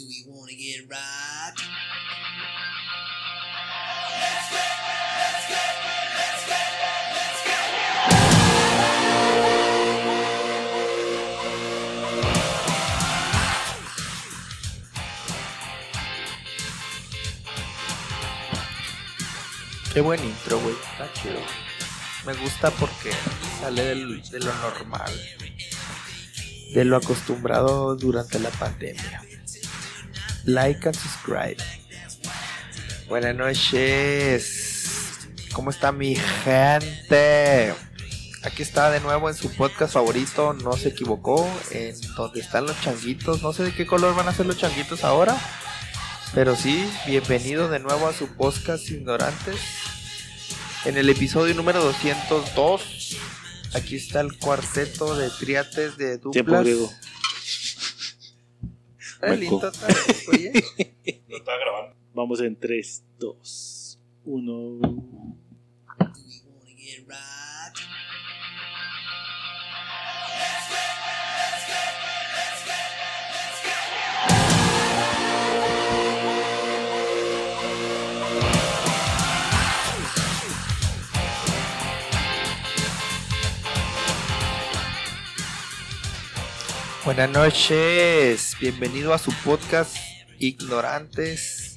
Do we wanna get right? Qué buen intro, güey. Está chido. Me gusta porque sale del- de lo normal. De lo acostumbrado durante la pandemia. Like and subscribe. Buenas noches. ¿Cómo está mi gente? Aquí está de nuevo en su podcast favorito, no se equivocó, en donde están los changuitos. No sé de qué color van a ser los changuitos ahora. Pero sí, bienvenido de nuevo a su podcast Ignorantes. En el episodio número 202, aquí está el cuarteto de triates de duplas. Tiempo griego. Está lindo, está oye. Lo estaba grabando. Vamos en 3, 2, 1. Buenas noches, bienvenido a su podcast Ignorantes.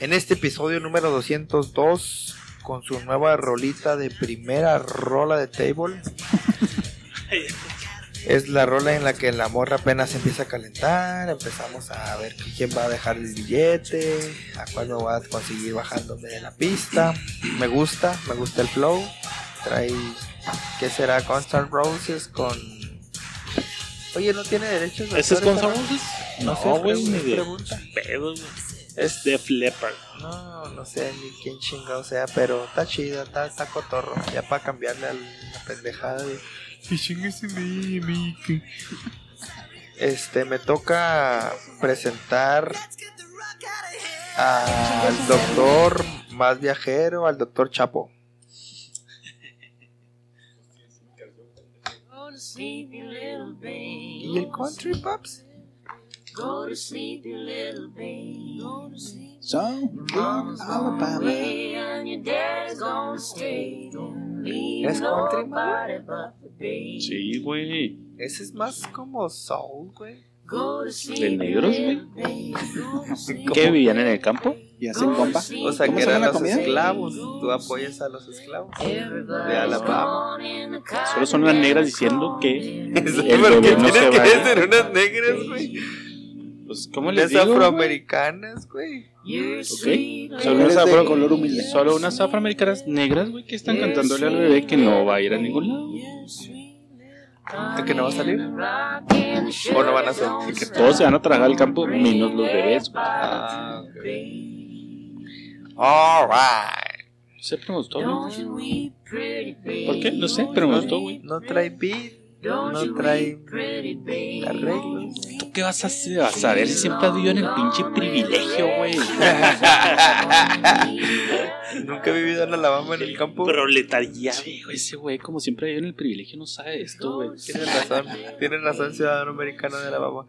En este episodio número 202, con su nueva rolita de primera rola de table. Es la rola en la que la morra apenas empieza a calentar, empezamos a ver quién va a dejar el billete, a me voy a conseguir bajándome de la pista. Me gusta, me gusta el flow. Trae, ¿qué será? Constant Roses con... Oye, ¿no tiene derechos de ¿Ese es con? No sé, güey, pregun- ni de pregunta. güey. Es Leppard. No, no sé ni quién chingado sea, pero está chida, está, está cotorro. Ya para cambiarle a la pendejada de. "Y chingue su madre, mica". Este, me toca presentar al doctor más viajero, al doctor Chapo. Go to sleep, you little babe. ¿Y el country, paps? Go to sleep, you little babe. Go to sleep. So, Mama's gone Alabama. away and your dad's gonna stay. Don't leave ¿Es country, nobody but the babe. Sí, güey. Ese es más como soul, güey. Go to sleep, ¿De negros, güey? ¿Qué vivían en el campo? ¿Y hacen compa? O sea, ¿Cómo que eran la los comida? esclavos. Tú apoyas a los esclavos. De Alabama. Solo son las negras diciendo que. ¿Por qué tienen se que ser unas negras, güey? Pues, ¿cómo les digo? afroamericanas, güey. Sweet, Solo unas, de afro- color humilde. solo unas afroamericanas negras, güey, que están cantándole al bebé que no va a ir a ningún lado. ¿De que no va a salir? ¿O ¿O no van a hacer? Que todos se van a trabajar al campo, menos los bebés, güey. Ah, ok. Alright. Siempre me gustó, ¿no? ¿Por qué? No sé, pero me gustó, güey. No trae beat, no trae arreglos. ¿Tú qué vas a hacer? Vas a ver si siempre has vivido en el pinche privilegio, güey. Nunca he vivido en Alabama en el campo. Proletariado. Sí, güey, ese güey, como siempre vivido en el privilegio, no sabe esto, güey. Tienes razón, tienes razón, ciudadano americano de Alabama.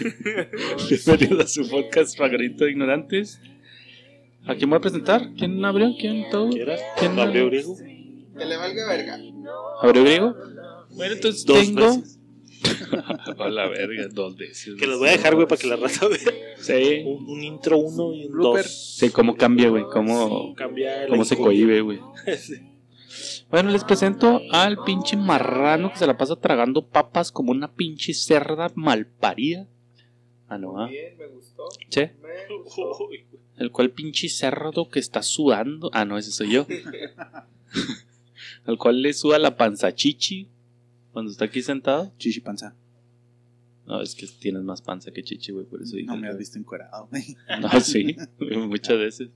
Bienvenidos a su podcast favorito de ignorantes. ¿A quién voy a presentar? ¿Quién abrió? ¿Quién todo? ¿Quién ¿Abrió griego? Que le valga verga. ¿Abrió griego? Bueno, entonces Dos tengo. veces. a la verga, dos veces. Que los voy a dejar, güey, para que la raza vea. Sí. Un, un intro uno y un Blooper. dos. Sí, cómo cambia, güey. Cómo, Cambia la cómo se cohibe, güey. Sí. Bueno, les presento al pinche marrano que se la pasa tragando papas como una pinche cerda malparida. Ah, no, ah. Bien, me gustó. Sí. Me gustó. El cual pinche cerdo que está sudando. Ah, no, ese soy yo. Al cual le suda la panza chichi cuando está aquí sentado. Chichi panza. No, es que tienes más panza que chichi, güey, por eso. No me has visto encuerado, güey. No, sí, muchas veces.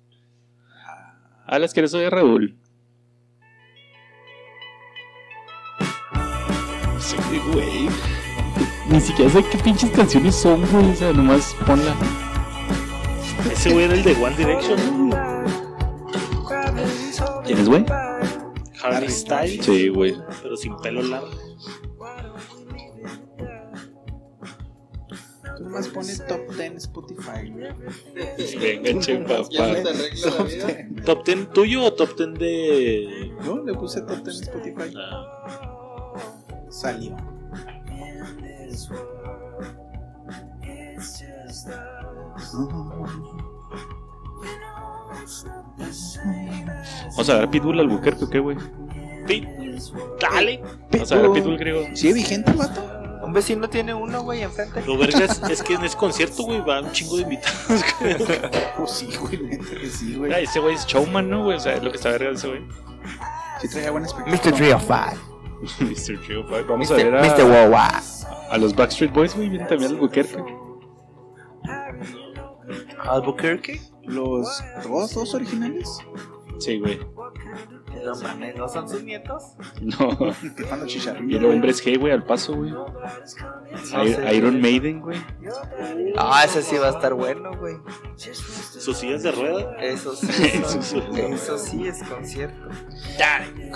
A las que soy Raúl. Sí, güey. Ni siquiera sé qué pinches canciones son, güey. O sea, nomás ponla. Ese güey era el de One Direction, ¿no? ¿Quién es, güey? Harry Styles. Sí, güey. Pero sin pelo largo. nomás pone top 10 Spotify, güey. Venga, che, papá. Top 10. ¿Top 10 tuyo o top 10 de.? Yo le puse top 10 Spotify. Ah, Salió. Vamos a ver a Pitbull al Albuquerque, ¿o ¿qué, güey? Pit, dale. Vamos a ver a Pitbull griego. ¿Sigue vigente vato? Un vecino tiene uno, güey, enfrente. Lo vergas es que en ese concierto, güey, va un chingo de invitados. Pues sí, güey, neta que sí, güey. Ah, ese güey es showman, ¿no, güey? O sea, es lo que está verga ese güey. Sí traía buen espectáculo. Mr. 305. Mr. Trio Five. Vamos a ver a, Mr. Wawa. a los Backstreet Boys, güey. Vienen también al Albuquerque. Albuquerque. Los dos, dos originales. Sí, güey. No mames, ¿no son sus nietos? No. Cuando chicharrillo. Viene Hombres G, güey, al paso, güey. No sé. Iron Maiden, güey. Ah, ese sí va a estar bueno, güey. Sus sillas de rueda. Eso sí. Eso sí. son- Eso sí es concierto.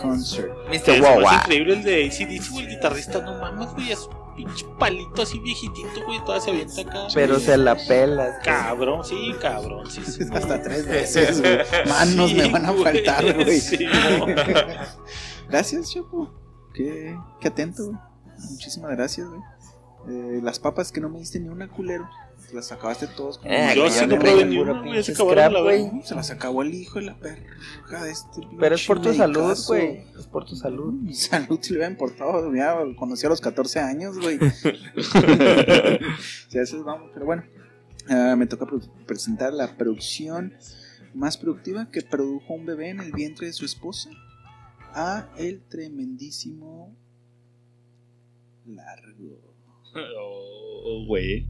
Concert. Mr. Es más Wawa. increíble el de ACDC, güey, el guitarrista. No mames, güey, es pinche palito así viejitito, güey. Todavía se avienta acá. Pero se la pela. Cabrón, sí, cabrón, sí, sí. Hasta tres veces, güey. Manos me van a faltar, güey. Sí, no. Gracias, Chapo. Qué, qué atento, güey. Muchísimas gracias, güey. Eh, las papas que no me diste ni una culero. Las acabaste todos. con Eh, Yo sí no probé ni uno, güey, se acabaron la. Se las acabó el hijo de la perra de este Pero es por tu salud, güey. Es por tu salud. Mi salud se le había importado, ya conocí a los 14 años, güey. Sí, a veces vamos, pero bueno. Ah, me toca presentar la producción más productiva que produjo un bebé en el vientre de su esposa. A el tremendísimo Largo. Oh, güey.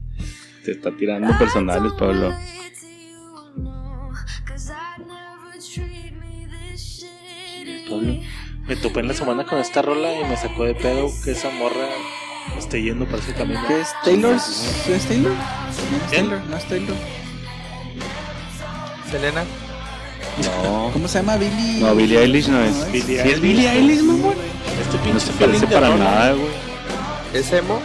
Te está tirando personales, Pablo. Pablo. Me topé en la semana con esta rola y me sacó de pedo que esa morra esté yendo para ese camino. ¿Qué es Taylor? ¿Es Taylor? No. Taylor, no es Taylor. Selena. No. ¿Cómo se llama? Billy. No, Billie Eilish no es. Billie Sí, es Billie Eilish, mamón. Este No se parece para nada, güey. ¿Es emo?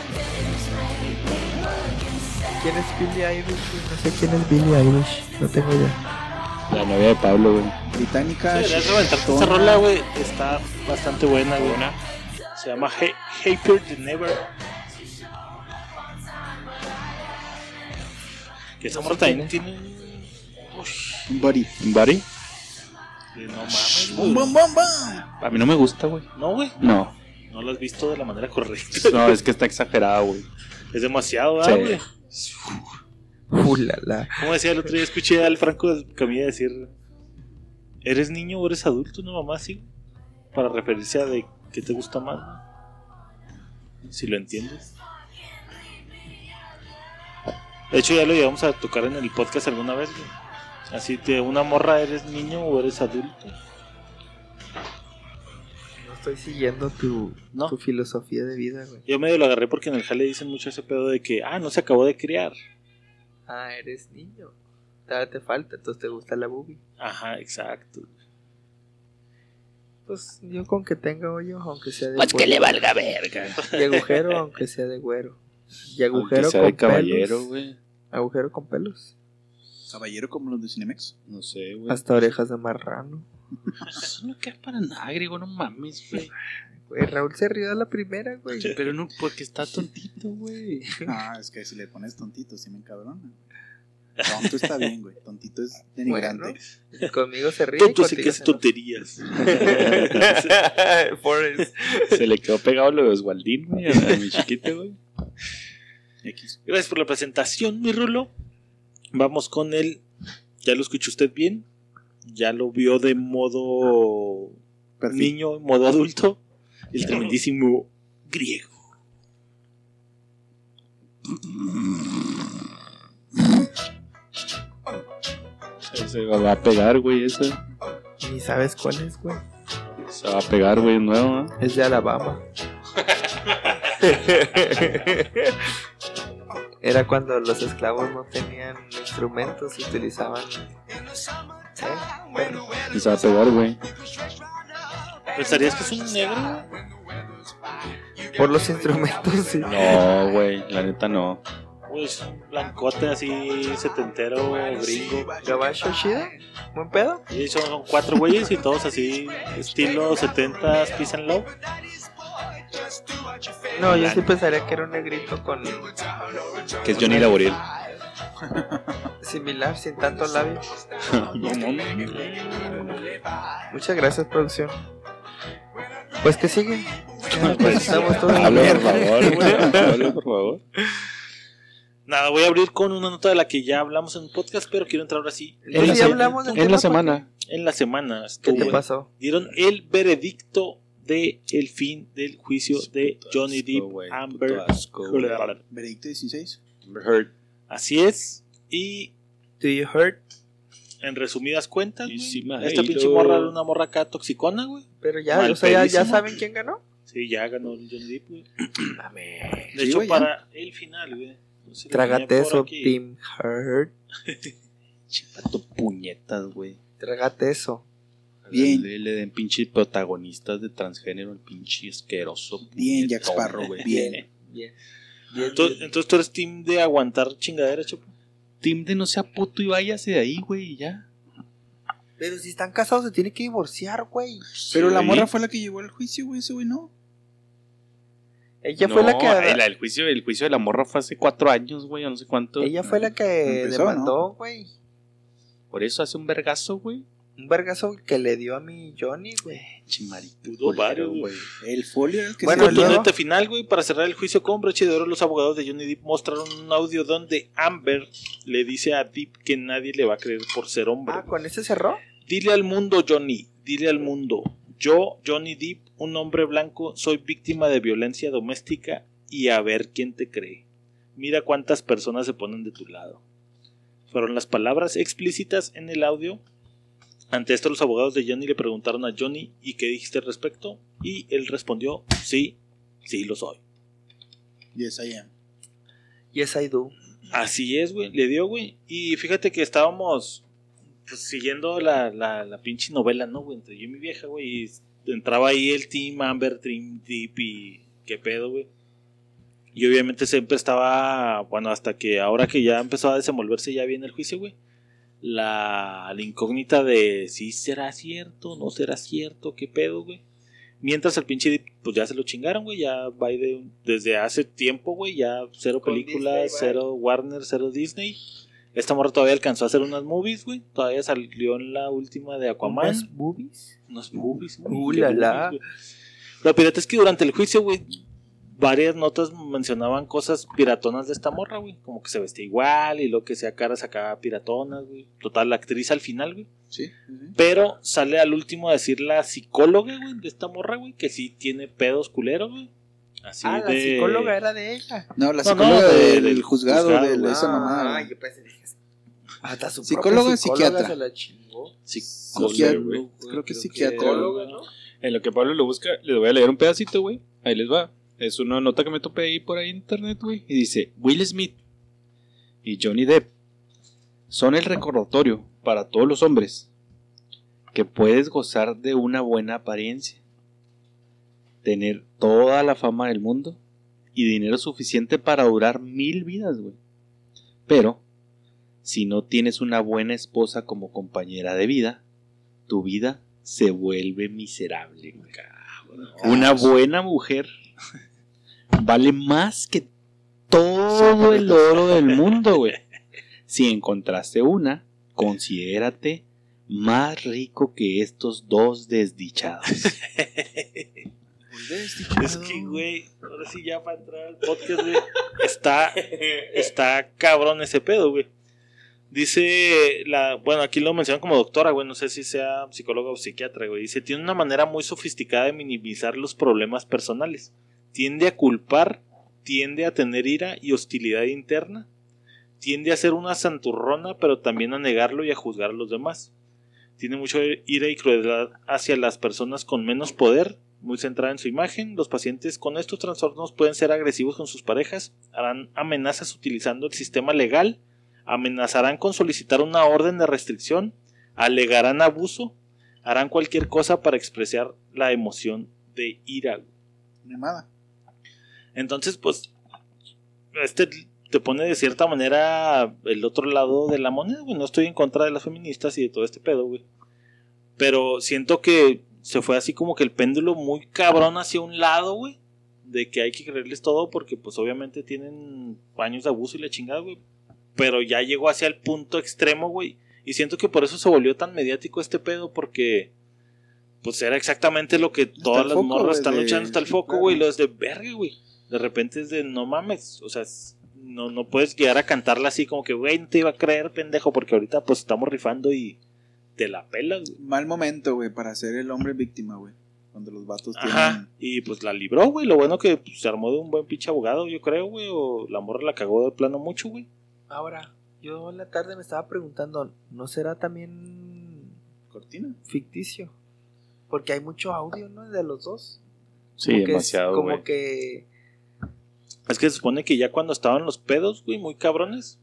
¿Quién es Billie Eilish? No sé quién es Billie Eilish. No tengo idea. La novia de Pablo, güey. Británica. Sí, esa rola, güey. Está bastante buena, güey. Se llama Hey, Happier Than Never. Que esa morra también tiene. Ush, Buddy. ¿Buddy? que no mames, Bum, güey. bum, bum, bum. A mí no me gusta, güey. No, güey. No. No lo has visto de la manera correcta. No, es que está exagerado, güey. Es demasiado, ¿verdad, Sí. Güey? Uh, la, la. Como decía el otro día, escuché al Franco Camilla decir: ¿Eres niño o eres adulto? Una mamá así. Para referirse a de qué te gusta más. ¿no? Si lo entiendes. De hecho, ya lo llevamos a tocar en el podcast alguna vez. Así que una morra, ¿eres niño o eres adulto? Estoy siguiendo tu, No. tu filosofía de vida, güey. Yo medio lo agarré porque en el jale dicen mucho ese pedo de que, ah, no se acabó de criar. Ah, eres niño. Todavía te falta, entonces te gusta la boobie. Ajá, exacto. Pues yo con que tenga hoyo, aunque sea de Pues que güero. le valga verga. Y agujero, aunque sea de güero. Y Aunque agujero sea con de caballero, güey. Agujero con pelos. Caballero como los de Cinemex. No sé, güey. Hasta orejas de marrano. Eso no queda para nada, griego, no mames, güey. Güey, Raúl se rió a la primera, güey. Pero no, porque está tontito, güey. Ah, es que si le pones tontito, sí me encabrona. Tonto está bien, güey. Tontito es denigrante. Conmigo se ríe. Tonto sí que hace enoja. tonterías. Forrest. Se le quedó pegado lo de Oswaldín, güey, a, mi chiquito, güey. X. Gracias por la presentación, mi Rulo. Vamos con el. ¿Ya lo escuchó usted bien? ¿Ya lo vio de modo Perfil. niño, modo adulto? El tremendísimo griego. Se, va a pegar, güey, eso. Ni sabes cuál es, güey. Se va a pegar, güey, nuevo, ¿eh? Es de Alabama. Era cuando los esclavos no tenían instrumentos y utilizaban. ¿Eh? Y se va a pegar, güey. ¿Pensarías que es un negro? por los instrumentos, sí. No, güey, la neta no. güey, es un blancote así, setentero, gringo. Gabacho chido. Buen pedo. Y son, cuatro güeyes y todos así, estilo 70s, peace and love. No, yo sí pensaría que era un negrito con Que es Johnny Laboriel. similar, sin tanto labio. no, no, no. Muchas gracias, producción. Pues que sigue. Pues, Estamos todos en Habla por favor. Habla por favor. Nada, voy a abrir con una nota de la que ya hablamos en un podcast, pero quiero entrar ahora sí la se- hablamos En la semana. en la semana. ¿Qué Estuvo- te pasó? Dieron el veredicto de el fin del juicio de Johnny Depp, Amber. Heard. Veredicto 16. Heard. Así es. Y Do you hurt? en resumidas cuentas, güey, sí, esta pinche lo- morra era una morra acá toxicona, güey. Pero ya, o sea, ya, saben quién ganó. Sí, ya ganó Johnny Depp, güey. De Sí, hecho, güey, ya. para el final, güey. no sé Trágate eso, aquí. Tim Hurt. Chipato puñetas, güey. Trágate eso. Bien. Le, le den pinche protagonistas de transgénero al pinche asqueroso. Bien, Jack Sparrow, güey. bien. Bien. Entonces, entonces tú eres team de aguantar chingadera, chapo. Team de no sea puto y váyase de ahí, güey, y ya. Pero si están casados se tiene que divorciar, güey. Pero la morra fue la que llevó al juicio, güey. Ese güey no. Ella fue la que el, el juicio, el juicio de la morra fue hace cuatro años, güey, o no sé cuánto. ella fue la que Empezó, demandó, güey. Por eso hace un vergazo, güey. Un vergazo que le dio a mi Johnny, güey. Chimaripudo, Pudo varios, güey. El folio era el que Bueno, se luego- Contundente final, güey, para cerrar el juicio con broche de oro, los abogados de Johnny Depp mostraron un audio donde Amber le dice a Depp que nadie le va a creer por ser hombre. Ah, ¿con ese cerró? Dile al mundo, Johnny, dile al mundo. Yo, Johnny Depp, un hombre blanco, soy víctima de violencia doméstica y a ver quién te cree. Mira cuántas personas se ponen de tu lado. Fueron las palabras explícitas en el audio. Ante esto los abogados de Johnny le preguntaron a Johnny ¿y qué dijiste al respecto? Y él respondió, sí, sí lo soy. Yes, I am. Yes, I do. Así es, güey, le dio, güey. Y fíjate que estábamos pues, siguiendo la, la, la pinche novela, ¿no, güey? Entre yo y mi vieja, güey. Y entraba ahí el Team Amber, Team Deep y qué pedo, güey. Y obviamente siempre estaba, bueno, hasta que ahora que ya empezó a desenvolverse ya bien el juicio, güey. La, la incógnita de si será cierto, no será cierto, qué pedo, güey. Mientras el pinche Deep, pues ya se lo chingaron, güey. Ya de, desde hace tiempo, güey. Ya cero películas, Disney, cero Warner, cero Disney. Esta morra todavía alcanzó a hacer unas movies, güey. Todavía salió en la última de Aquaman. ¿Unas boobies? Unas movies, güey. Uh, Qué la, movies, la. pirata es que durante el juicio, güey, varias notas mencionaban cosas piratonas de esta morra, güey. Como que se vestía igual y lo que sea cara sacaba piratonas, güey. Total, la actriz al final, güey. Sí. Pero sale al último a decir la psicóloga, güey, de esta morra, güey, que sí tiene pedos culeros, güey. Así ah, la de... psicóloga era de ella. No, la psicóloga no, de- del, del juzgado, juzgado, de esa Ah, mamada. güey. yo pensé, dije, hasta su Psicóloga, psiquiatra. se la chingó. Psiquiatra, güey. Creo que es psiquiatra. Psicóloga, ¿no? En lo que Pablo lo busca, les voy a leer un pedacito, güey. Ahí les va. Es una nota que me topé ahí por ahí en internet, güey. Y dice, Will Smith y Johnny Depp son el recordatorio para todos los hombres que puedes gozar de una buena apariencia, tener toda la fama del mundo y dinero suficiente para durar mil vidas, güey. Pero, si no tienes una buena esposa como compañera de vida, tu vida se vuelve miserable. güey. Una buena mujer vale más que todo el oro del mundo, güey. Si encontraste una, considérate más rico que estos dos desdichados. Es que, güey, ahora sí ya para entrar al podcast, güey, está, está cabrón ese pedo, güey. Dice, la, bueno, aquí lo mencionan como doctora, güey, no sé si sea psicóloga o psiquiatra, güey. Dice, tiene una manera muy sofisticada de minimizar los problemas personales. Tiende a culpar, tiende a tener ira y hostilidad interna. Tiende a ser una santurrona, pero también a negarlo y a juzgar a los demás. Tiene mucha ira y crueldad hacia las personas con menos poder, muy centrada en su imagen. Los pacientes con estos trastornos pueden ser agresivos con sus parejas, harán amenazas utilizando el sistema legal, amenazarán con solicitar una orden de restricción, alegarán abuso, harán cualquier cosa para expresar la emoción de ira. Mamada. Entonces, pues, este te pone de cierta manera el otro lado de la moneda, güey. No estoy en contra de las feministas y de todo este pedo, güey. Pero siento que se fue así como que el péndulo muy cabrón hacia un lado, güey. De que hay que creerles todo porque pues obviamente tienen años de abuso y la chingada, güey. Pero ya llegó hacia el punto extremo, güey. Y siento que por eso se volvió tan mediático este pedo porque pues era exactamente lo que todas las foco, morras están luchando hasta el foco, güey. Lo es de verga, güey. De repente es de no mames. O sea, no, no puedes llegar a cantarla así como que, güey, no te iba a creer, pendejo, porque ahorita pues estamos rifando y te la pelas, güey. Mal momento, güey, para ser el hombre víctima, güey. Cuando los vatos Ajá. tienen. Y pues la libró, güey. Lo bueno que pues, se armó de un buen pinche abogado, yo creo, güey. O la morra la cagó de plano mucho, güey. Ahora, yo en la tarde me estaba preguntando, ¿no será también Cortina. ficticio? Porque hay mucho audio, ¿no? De los dos. Sí, Como que es demasiado, como que Es que se supone que ya cuando estaban los pedos, güey, muy cabrones.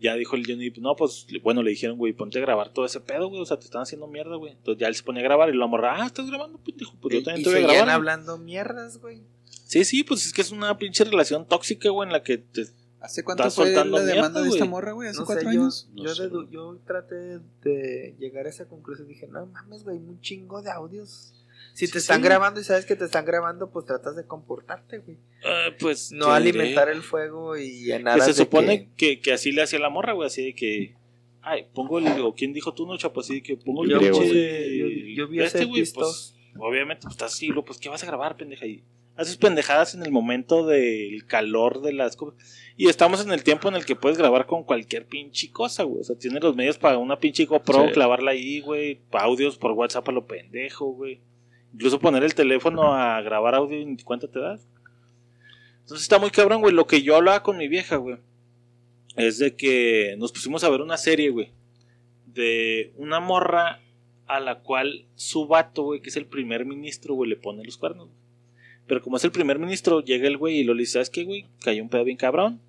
Ya dijo el Johnny, no, pues, bueno, le dijeron, güey, ponte a grabar todo ese pedo, güey, o sea, te están haciendo mierda, güey. Entonces ya él se ponía a grabar y la morra, ah, ¿estás grabando, pendejo? Pues yo y también te voy a grabar. güey". hablando mierdas, güey. Sí, sí, pues es que es una pinche relación tóxica, güey, en la que te... ¿Hace cuánto Estás fue soltando la demanda mierda, de esta morra, güey? ¿Hace No sé, cuatro yo, años? No yo, sé, dedu- yo traté de llegar a esa conclusión. Dije, no mames, güey, un chingo de audios. Si te Sí, están sí. grabando y sabes que te están grabando, pues tratas de comportarte, güey. ah, pues... No alimentar diré el fuego y en Que aras se supone que... Que, así le hacía la morra, güey, así de que... Ay, pongo el... O quién dijo tú, no, chapo, así de que pongo el Yo, yo- yo vi este, güey, pues, obviamente, pues estás así, lo, pues, ¿qué vas a grabar, pendeja? Y haces pendejadas en el momento del calor de las cosas. Y estamos en el tiempo en el que puedes grabar con cualquier pinche cosa, güey. O sea, tienes los medios para una pinche GoPro, Sí. clavarla ahí, güey. Audios por WhatsApp a lo pendejo, güey. Incluso poner el teléfono a grabar audio y ni cuenta te das. Entonces está muy cabrón, güey. Lo que yo hablaba con mi vieja, güey, es de que nos pusimos a ver una serie, güey, de una morra a la cual su vato, güey, que es el primer ministro, güey, le pone los cuernos. güey. Pero como es el primer ministro, llega el güey y lo le dice, ¿sabes qué, güey? Cayó un pedo bien cabrón.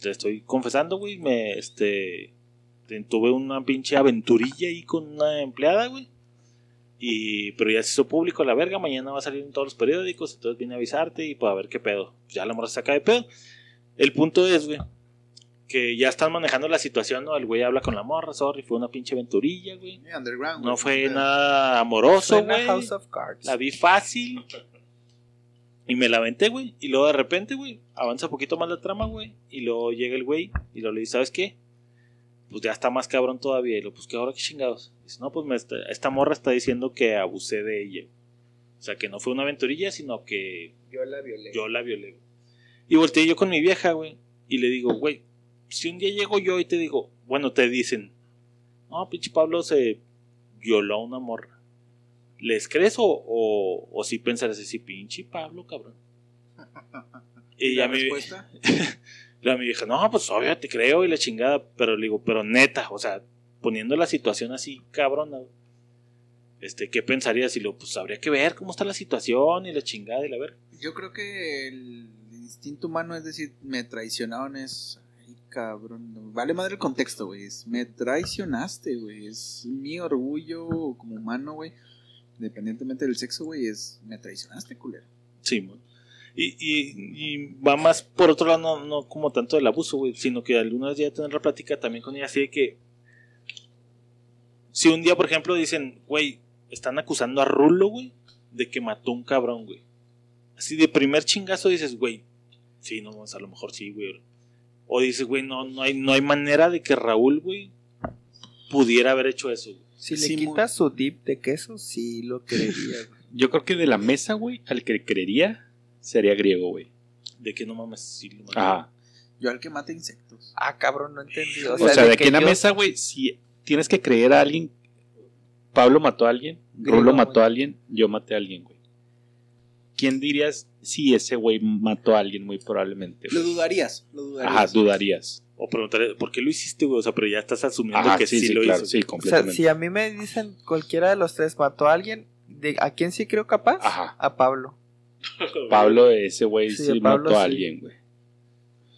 Te estoy confesando, güey, me, este, te- tuve una pinche aventurilla ahí con una empleada, güey. Y, pero ya se hizo público la verga, mañana va a salir en todos los periódicos, entonces vine a avisarte y pues a ver qué pedo. Ya la morra se saca de pedo. El punto es, güey, que ya están manejando la situación, ¿no? El güey habla con la morra, sorry, fue una pinche aventurilla, güey. No fue nada amoroso, güey. House of Cards. La vi fácil. Y me la aventé, güey. Y luego de repente, güey, avanza un poquito más la trama, güey. Y luego llega el güey y luego le dice, ¿sabes qué? Pues ya está más cabrón todavía. Y lo pues que ahora qué chingados. Dice, no, pues me está- esta morra está diciendo que abusé de ella. O sea, que no fue una aventurilla, sino que Yo la violé. yo la violé. Y volteé yo con mi vieja, güey. Y le digo, güey, si un día llego yo y te digo, bueno, te dicen, no, pinche Pablo se violó a una morra. ¿Les crees o, o, o si pensarás así, pinche Pablo, cabrón? Y ¿La ya mi, respuesta? la mi vieja, no, pues obvio te creo y la chingada, pero le digo, pero neta, o sea, poniendo la situación así, cabrona, este, ¿qué pensarías? Y lo, pues habría que ver cómo está la situación y la chingada y la ver. Yo creo que el instinto humano es decir, me traicionaron es. Ay, cabrón. Vale madre el contexto, güey. es, Me traicionaste, güey. Es mi orgullo como humano, güey. Independientemente del sexo, güey. Es. Me traicionaste, culero. Sí, mon. Y, y, y va más por otro lado, no, no como tanto del abuso, güey, sino que alguna vez ya tener la plática también con ella, así de que si un día, por ejemplo, dicen, güey, están acusando a Rulo, güey, de que mató un cabrón, güey. Así de primer chingazo dices, güey, sí, no, a lo mejor sí, güey. O dices, güey, no, no, hay, no hay manera de que Raúl, güey, pudiera haber hecho eso, güey. Si le Sí, muy- quitas su dip de queso, sí lo creería, güey. Yo creo que de la mesa, güey, al que creería sería griego, güey. De que no mames, sí lo. Ajá. Yo al que mata insectos. Ah, cabrón, no entendí. O sea, de aquí en la yo- mesa, güey, si tienes que creer a alguien. Pablo mató a alguien, Griego, Rulo mató güey. a alguien, yo maté a alguien, güey. ¿Quién dirías si ese güey mató a alguien muy probablemente? Lo güey? dudarías. Lo dudarías. Ajá, dudarías. O preguntaré, ¿por qué lo hiciste, güey? O sea, pero ya estás asumiendo Ajá, que sí, sí, sí, lo claro, hizo. sí, O sea, completamente. si a mí me dicen cualquiera de los tres mató a alguien, ¿de, ¿a quién sí creo capaz? Ajá. A Pablo. Pablo, ese güey Sí, sí, Pablo mató a alguien, güey.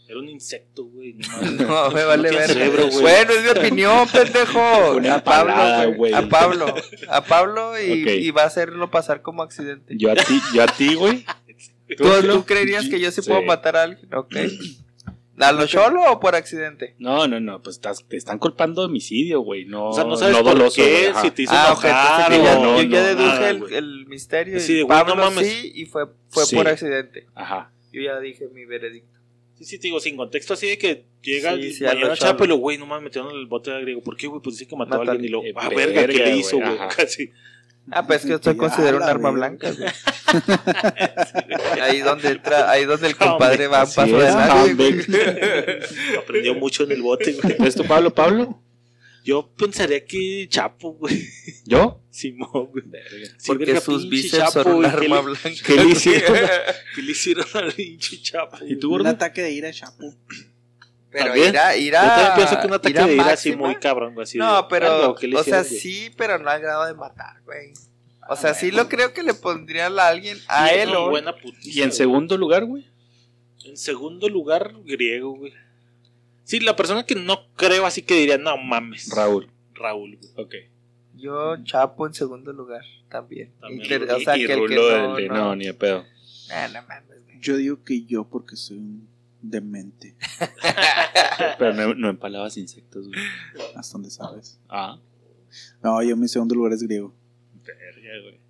Era un insecto, güey. No, me vale ver. cerebro. Bueno, es mi opinión, pendejo. Una A Pablo, palada, güey. A Pablo. A Pablo y, Ok. y va a hacerlo pasar como accidente. Yo a ti, yo a ti, güey. ¿Tú, tú creerías que yo sí, Sí. puedo matar a alguien? Ok. ¿A lo cholo o por accidente? No, no, no, pues estás- te están culpando de homicidio, güey. No, O sea, no sabes por doloso, qué, ajá. si te hizo Ah, enojar ya, o yo ya no, deduje nada, el, el misterio. Sí, y de, güey, no Pablo mames. sí, y fue, fue Sí. por accidente. Ajá. Yo ya dije mi veredicto. Sí, sí, te digo, sin contexto así de que llega Sí, el sí, mañana. Chapo y lo, güey, no mames, metieron en el bote de griego. ¿Por qué, güey? Pues dice que mató a alguien y lo, ah, verga, ¿qué le hizo, güey? Casi. Ah, pues es que estoy Ya, considero un arma blanca. güey. ahí donde entra, ahí donde el compadre va a paso. Aprendió mucho en el bote, güey. ¿Es tu Pablo, Pablo? Yo pensaría que Chapo, güey. ¿Yo? Simón, güey. Sí, Porque verga, sus bíceps son un güey, ¿qué arma blanca. ¿Qué le hicieron? ¿Qué le hicieron al pinche Chapo? ¿Y tú, Un ataque de ira, Chapo. Pero ¿También? irá, irá. Yo también pienso que un ataque de ira así muy cabrón, güey. Así No, pero, ¿qué le o sea, sí, pero no al grado de matar, güey. O sea, sí lo creo que le pondría a alguien, a Sí, él no, o... buena putiza, ¿Y en güey. segundo lugar, güey? En segundo lugar, griego, güey. Sí, la persona que no creo así que diría, no mames. Raúl. Raúl, güey. Ok. Yo, Chapo en segundo lugar, también. También. Y o sea, y que el que Rulo, no, el de no. no, ni de pedo. Ah, no mames, güey. Yo digo que yo porque soy un demente. Pero no, no empalabas insectos, güey. Hasta donde sabes. Ah. No, yo mi segundo lugar es griego. Verga, güey.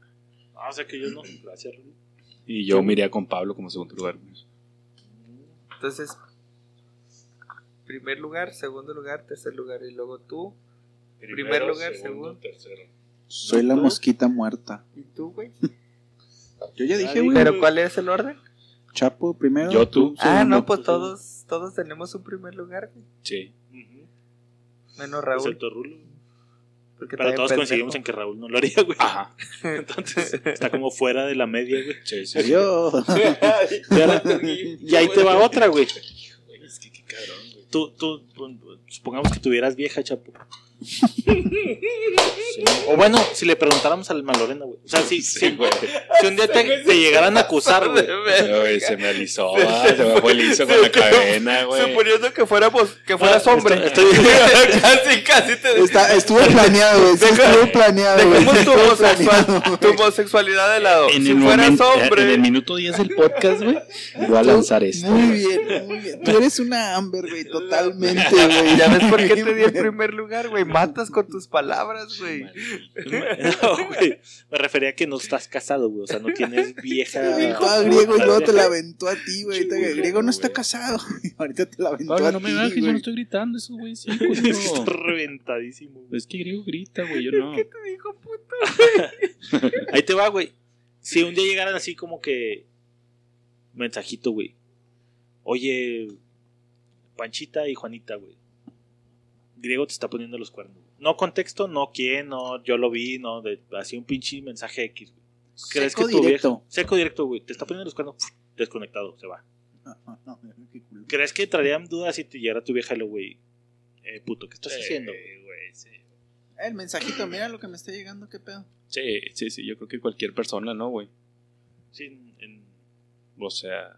Ah, o sea que yo no. Gracias. Y yo me iría con Pablo como segundo lugar. güey. Entonces, primer lugar, segundo lugar, tercer lugar. Y luego tú. Primer lugar, segundo. tercero. Soy la mosquita muerta. ¿Y tú, güey? Yo ya dije, güey. ¿Pero cuál es el orden? Chapo primero. Yo, tú. Ah, no, pues todos, todos tenemos un primer lugar, güey. Sí. Menos Raúl. Excepto Rulo. Porque Pero todos coincidimos en que Raúl no lo haría, güey. Ajá. Entonces, está como fuera de la media, güey. Sí, sí. Y, ahora- y ahí te va otra, güey. Es que qué cabrón, güey. Tú, tú- supongamos que tuvieras vieja, Chapo. O bueno, si le preguntáramos al Malorena, güey. O sea, si, Sí, si, güey. si un día te, te llegaran a acusar, güey. Se me alisó, va, se me fue liso con la cadena, güey. Suponiendo que fuéramos, que fueras Ah, hombre. estoy- estoy- casi, casi te Está, estuvo planeado, güey. sí estuvo planeado, güey. Dejemos tu Estuvo homosexual- tu homosexualidad de lado. En si el, fueras momento, hombre. en el minuto 10 del podcast, güey, voy a lanzar esto. Muy bien, muy bien. Tú eres una Amber, güey, totalmente, güey. Ya ves por qué te di el primer lugar, güey. Matas con tus palabras, güey. No, güey. Me refería a que no estás casado, güey. O sea, no tienes vieja. Aventó a griego y luego te la aventó a ti, güey. Griego no está casado. Ahorita te la aventó Pablo, a no me ti, bajes, yo no estoy gritando eso, güey. Sí, Está reventadísimo. güey. Es que griego grita, güey, yo no. ¿Qué te dijo, puto? Ahí te va, güey. Si un día llegaran así como que. Mensajito, güey. Oye, Panchita y Juanita, güey. Griego te está poniendo los cuernos. No contexto, no quién, no yo lo vi, no. De, así un pinche mensaje X, güey. ¿Crees Seco que tu directo. vieja- Seco directo, güey. Te está poniendo los cuernos. Desconectado, se va. No, no, no, qué culo. ¿Crees que traerían dudas si te llegara tu vieja y lo, güey? Eh, puto, ¿qué estás haciendo? Sí, güey, sí. El mensajito, mira lo que me está llegando, qué pedo. Sí, sí, sí, yo creo que cualquier persona, ¿no, güey? Sí, en- en- O sea,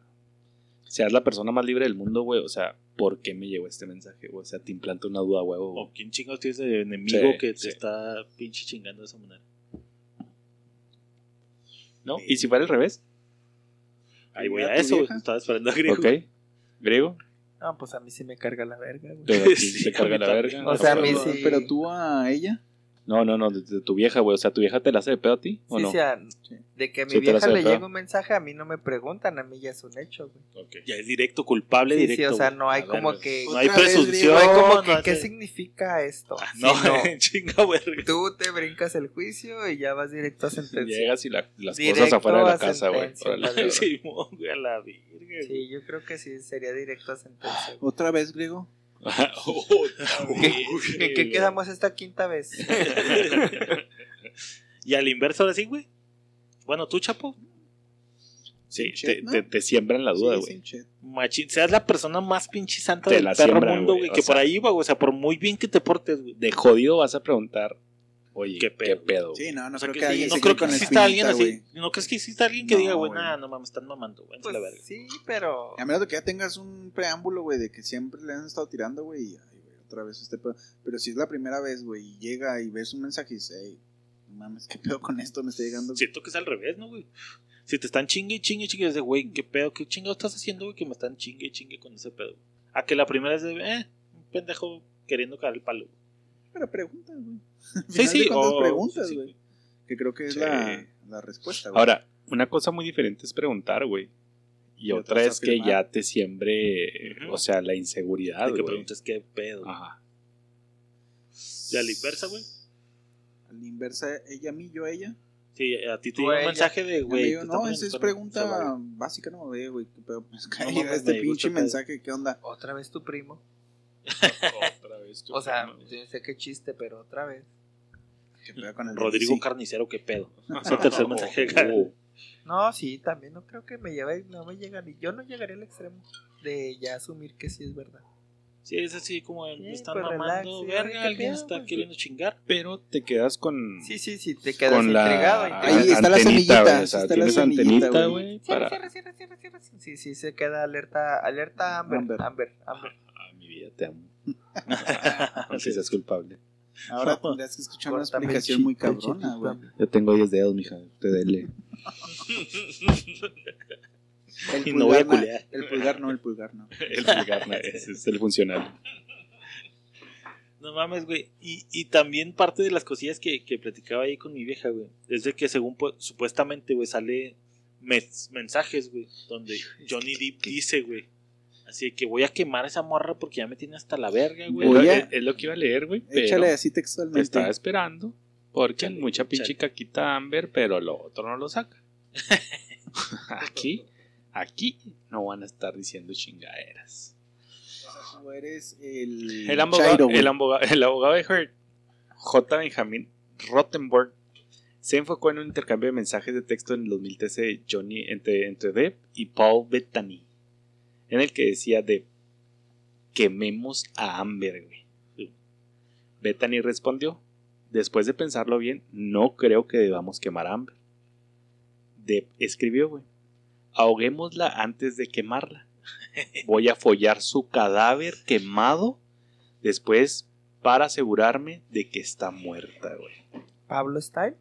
seas la persona más libre del mundo, güey. O sea, ¿por qué me llegó este mensaje? O sea, te implanta una duda, huevo. O quién chingados tienes de enemigo Sí, que te sí. está pinche chingando de esa manera. ¿No? ¿Y si fuera al revés? Ahí voy Mira a eso, güey. vieja. Estaba esperando a griego. Ok. ¿Griego? No, pues a mí sí me carga la verga, güey. Pero a ti Sí, te carga la verga. O sea, a mí sí. pero tú a ella. No, no, no, de, de tu vieja, güey. O sea, ¿tu vieja te la hace de pedo a ti? ¿O Sí, no? sí, a- Sí. de que a mi Sí, vieja le llega un mensaje, a mí no me preguntan, a mí ya es un hecho, güey. Ok. Ya es directo, culpable, Sí, sí, directo. o sea, güey. no hay como ver, que- No hay presunción. No hay como que, no ¿qué significa esto? Ah, Sí, No, no. chinga, verga. Tú te brincas el juicio y ya vas directo a sentencia. Llegas y la- las Directo cosas afuera de la casa, güey. Sí, güey, a la güey. Sí, yo creo que sí, sería directo a sentencia. güey. Otra vez, griego. ¿Qué- ¿En qué quedamos esta quinta vez? y al inverso ahora sí, güey. Bueno, tú, Chapo, Sí, te, chat, ¿no? te, te siembran la duda, güey. machín, seas la persona más pinche santa Te del la perro siembran, mundo, güey, que sea. por ahí va, güey. O sea, por muy bien que te portes, güey. de jodido vas a preguntar, oye, ¿Qué ¿qué pedo? Sí, no, no O sea, creo que que, sí, alguien no se creo que exista alguien así. No crees que exista alguien que No, diga, güey, nada, no mames, están mamando, güey. Pues la verga. sí, pero... A menos de que ya tengas un preámbulo, güey, de que siempre le han estado tirando, güey, y ay, güey, otra vez este pedo. Pero si es la primera vez, güey, y llega y ves un mensaje y dice, hey, no mames, ¿qué pedo con esto? Me está llegando. Siento que es al revés, ¿no, güey? Si te están chingue y chingue y chingue, es de, güey, ¿qué pedo? ¿Qué chingado estás haciendo, güey? Que me están chingue y chingue con ese pedo. A que la primera es de, eh, un pendejo queriendo caer el palo. Pero preguntas, güey. Sí, sí, preguntas, sí, sí. güey. Que creo que es Sí. la, la respuesta, güey. Ahora, una cosa muy diferente es preguntar, güey. Y Y otra es que ya te siembre, o sea, la inseguridad, De que güey. preguntes qué pedo. Ajá. Y a la inversa, güey. A la inversa, ella a mí, yo a ella. Sí, a ti te a un mensaje de, güey. no, esa es pregunta básica, no, güey, güey. pedo, pues, No cae mames, este me pinche mensaje, ¿qué onda? Otra vez tu primo. O sea, yo sé qué chiste, pero otra vez. ¿Qué pedo con el Rodrigo sí. Carnicero, qué pedo. Es el tercer mensaje. Oh, No, sí, también no creo que me lleve, no me llega ni, yo no llegaría al extremo de ya asumir que sí es verdad. Sí, es así como el, Sí, me están pues, relax, mamando, sí, verga, ¿qué alguien pedo, está pues? queriendo chingar. Pero te quedas con. Sí, sí, sí, te quedas con la intrigado. Ahí está la antenita, semillita, O sea, está la tienes semillita, antenita, güey. para. cierra, cierra, cierra, cierra. Sí, sí, se queda alerta, alerta Amber, Amber. Amber, Amber. Ah, mi vida, te amo. Aunque seas culpable. Ahora tendrás que escuchar una explicación muy cabrona, güey. Yo tengo 10 dedos, mija. Usted dele. El Y no voy a pulgar, culear. El pulgar no, el pulgar no. El vulgar, no, ese es el funcional. No mames, güey. Y, y también parte de las cosillas que, que platicaba ahí con mi vieja, güey. Es de que según pu- supuestamente, güey, sale mes- mensajes, güey. Donde Johnny Depp dice, güey. Así que voy a quemar a esa morra porque ya me tiene hasta la verga, güey. Es lo, Voy a- es- es lo que iba a leer, güey. Échale así Te textualmente. estaba esperando. Porque Échale, mucha pinche caquita Amber, pero lo otro no lo saca. aquí, aquí no van a estar diciendo chingaderas. O sea, tú eres el. El abogado, el, abogado, el abogado de Hurt, J. Benjamin Rottenberg, se enfocó en un intercambio de mensajes de texto en el 2013 de Johnny entre, entre Depp y Paul Bettany, en el que decía Depp, quememos a Amber, güey. Bettany respondió, después de pensarlo bien, no creo que debamos quemar a Amber. Depp escribió, güey, ahoguémosla antes de quemarla. Voy a follar su cadáver quemado después para asegurarme de que está muerta, güey. Pablo Style.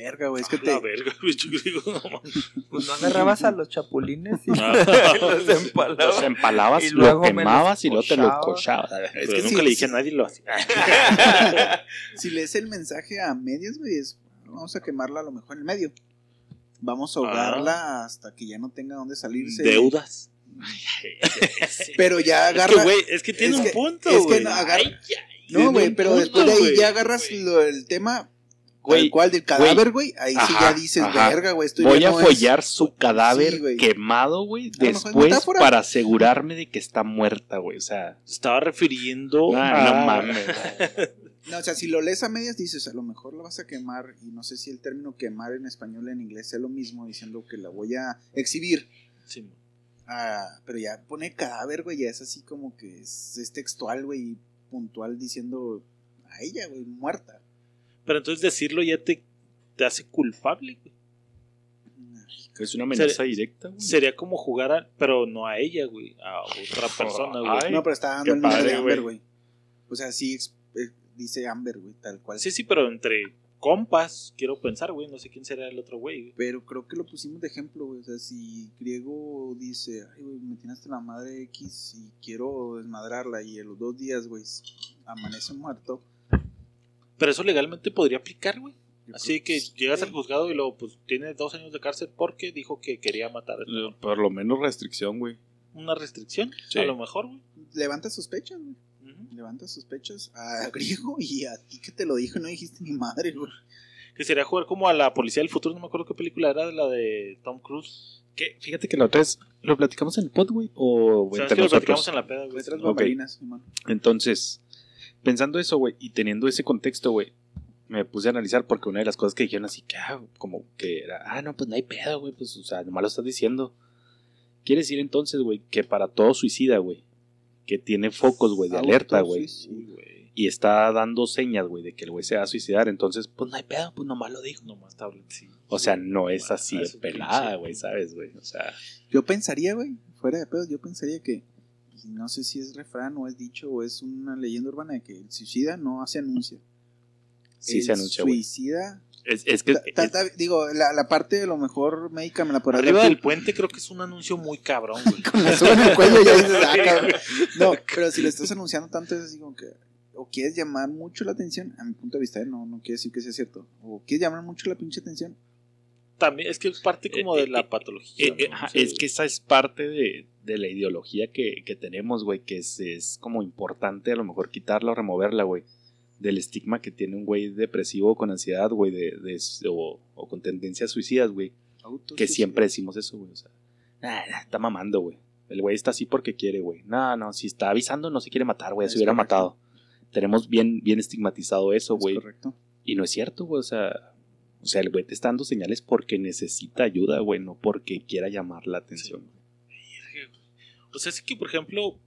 Verga, güey. Es que La te. verga, güey. Yo digo, no mames. Pues no agarrabas a los chapulines y Ah. los empalabas. Los empalabas, Y lo luego quemabas y luego te los cochabas. Es que nunca le dije a nadie lo hacía. Si lees el mensaje a medias, güey, es. Vamos a quemarla a lo mejor en el medio. Vamos a ahogarla hasta que ya no tenga dónde salirse. Deudas. Pero ya Es que, agarra. güey, es que tiene es un que- punto, es que no, agarra- Ay, ay, No, tiene güey, pero punto, después de ahí ya agarras lo- el tema Güey, tal cual del cadáver, güey. Ahí sí ya dices, ajá. verga, güey. Voy a no es- follar su cadáver Sí, güey. quemado, güey, después para asegurarme de que está muerta, güey. O sea, Se estaba refiriendo Ah, a... no mames. No, o sea, si lo lees a medias dices, a lo mejor la vas a quemar. Y no sé si el término quemar en español en inglés es lo mismo, diciendo que la voy a exhibir. Sí, Ah, pero ya pone cadáver, güey, ya es así como que es, es textual, güey, y puntual diciendo a ella, güey, muerta. Pero entonces decirlo ya te, te hace culpable, güey. es una amenaza Sería- directa, güey. Sería como jugar a... Pero no a ella, güey. A otra persona, güey. Ay, no, pero está dando el nombre de Amber, güey. güey. O sea, sí eh, dice Amber, güey, tal cual. Sí, sí, pero entre compas, quiero pensar, güey. No sé quién será el otro güey. güey. Pero creo que lo pusimos de ejemplo, güey. O sea, si Griego dice, ay, güey, me tiene hasta la madre X y quiero desmadrarla y en los dos días, güey, amanece muerto. Pero eso legalmente podría aplicar, güey. Así que sí, llegas al juzgado y luego, pues, tiene dos años de cárcel porque dijo que quería matar. Eh, Por lo menos restricción, güey. Una restricción, Sí. a lo mejor, güey. Levanta sospechas, güey. Levanta sospechas a Griego y a ti que te lo dijo y no dijiste ni madre, güey. Que sería jugar como a la policía del futuro. No me acuerdo qué película era, la de Tom Cruise. Que, fíjate que la otra vez lo platicamos en el pod, güey. O ¿Sabes entre que lo platicamos en la peda, güey? Entonces, pensando eso, güey, y teniendo ese contexto, güey, me puse a analizar porque una de las cosas que dijeron así que, ah, como que era, ah, no, pues no hay pedo, güey, pues, o sea, nomás lo estás diciendo. Quiere decir entonces, güey, que para todo suicida, güey, que tiene focos, güey, de alerta, güey, y está dando señas, güey, de que el güey se va a suicidar, entonces, pues no hay pedo, pues nomás lo dijo. Nomás está hablando, sí. O sea, no es así de pelada, güey, ¿sabes, güey? O sea, Yo pensaría, güey, fuera de pedos, yo pensaría que, no sé si es refrán o es dicho o es una leyenda urbana de que el suicida no hace anuncia. sí el se anuncia, suicida Es, es que. Ta- ta- ta- digo, la, la parte de lo mejor médica me la podrás Arriba del puente creo que es un anuncio muy cabrón, güey. con la soga en el cuello ya dices, ah, cabrón. No, pero si lo estás anunciando tanto es así como que o quieres llamar mucho la atención, a mi punto de vista, ¿eh? no, no quiere decir que sea cierto, o quieres llamar mucho la pinche atención, También es que es parte como Eh, de la eh, patología. O sea, es que esa es parte de, de la ideología que, que tenemos, güey, que es, es como importante a lo mejor quitarla o removerla, güey, del estigma que tiene un güey depresivo con ansiedad, güey, de, de- o, o con tendencias suicidas, güey, que siempre decimos eso, güey, o sea, "Ah, está mamando, güey, el güey está así porque quiere, güey, no, no, si está avisando no se quiere matar, güey, Es se hubiera correcto. matado. Tenemos bien, bien estigmatizado eso, Es güey. correcto. Y no es cierto, güey. O sea, o sea, el güey te está dando señales porque necesita ayuda, güey, no porque quiera llamar la atención. O sea, es que, por ejemplo,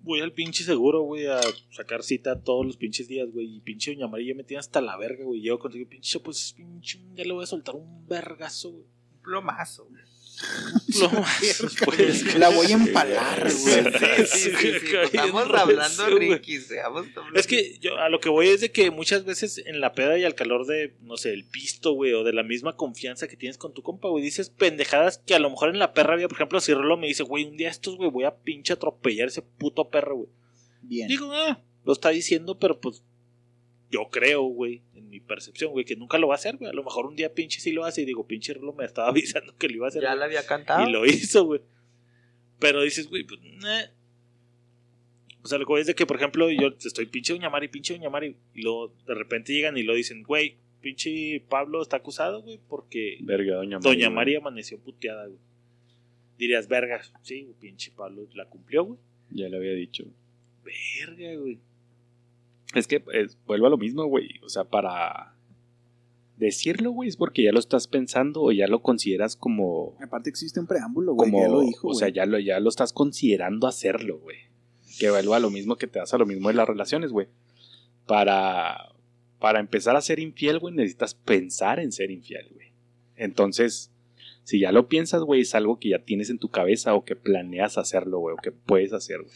voy al pinche seguro, güey, a sacar cita todos los pinches días, güey. Y pinche Doña María me tiene hasta la verga, güey. Llego contigo, pinche, pues, pinche, ya le voy a soltar un vergazo, güey. Un plomazo. güey. Lo más, pues, La voy a empalar, güey. Sí, sí, sí, sí, sí. Estamos hablando. Ricky. Hablando- Es que yo a lo que voy es de que muchas veces en la peda y al calor de, no sé, el pisto, güey, o de la misma confianza que tienes con tu compa, güey, dices pendejadas que a lo mejor en la perra había, por ejemplo, si Rolo me dice, güey, un día estos, güey, voy a pinche atropellar ese puto perro, güey. Bien. Digo, ah, lo está diciendo, pero pues yo creo, güey, en mi percepción, güey, que nunca lo va a hacer, güey. A lo mejor un día pinche sí lo hace y digo, pinche Rolo me estaba avisando que lo iba a hacer. Ya la había cantado. Y lo hizo, güey. Pero dices, güey, pues, nah. O sea, lo que es de que, por ejemplo, yo estoy pinche Doña Mari, pinche Doña Mari, y luego de repente llegan y lo dicen, güey, pinche Pablo está acusado, güey, porque Verga, doña María. Doña. María amaneció puteada, güey. Dirías, verga, sí, pinche Pablo la cumplió, güey. Ya le había dicho. Verga, güey. Es que es- vuelvo a lo mismo, güey. O sea, para decirlo, güey, es porque ya lo estás pensando o ya lo consideras como. Aparte existe un preámbulo, güey, como ya lo dijo, o sea, ya lo, ya lo estás considerando hacerlo, güey. Que vuelvo a lo mismo que te das a lo mismo de las relaciones, güey. Para, para empezar a ser infiel, güey, necesitas pensar en ser infiel, güey. Entonces, si ya lo piensas, güey, es algo que ya tienes en tu cabeza o que planeas hacerlo, güey, o que puedes hacer, güey.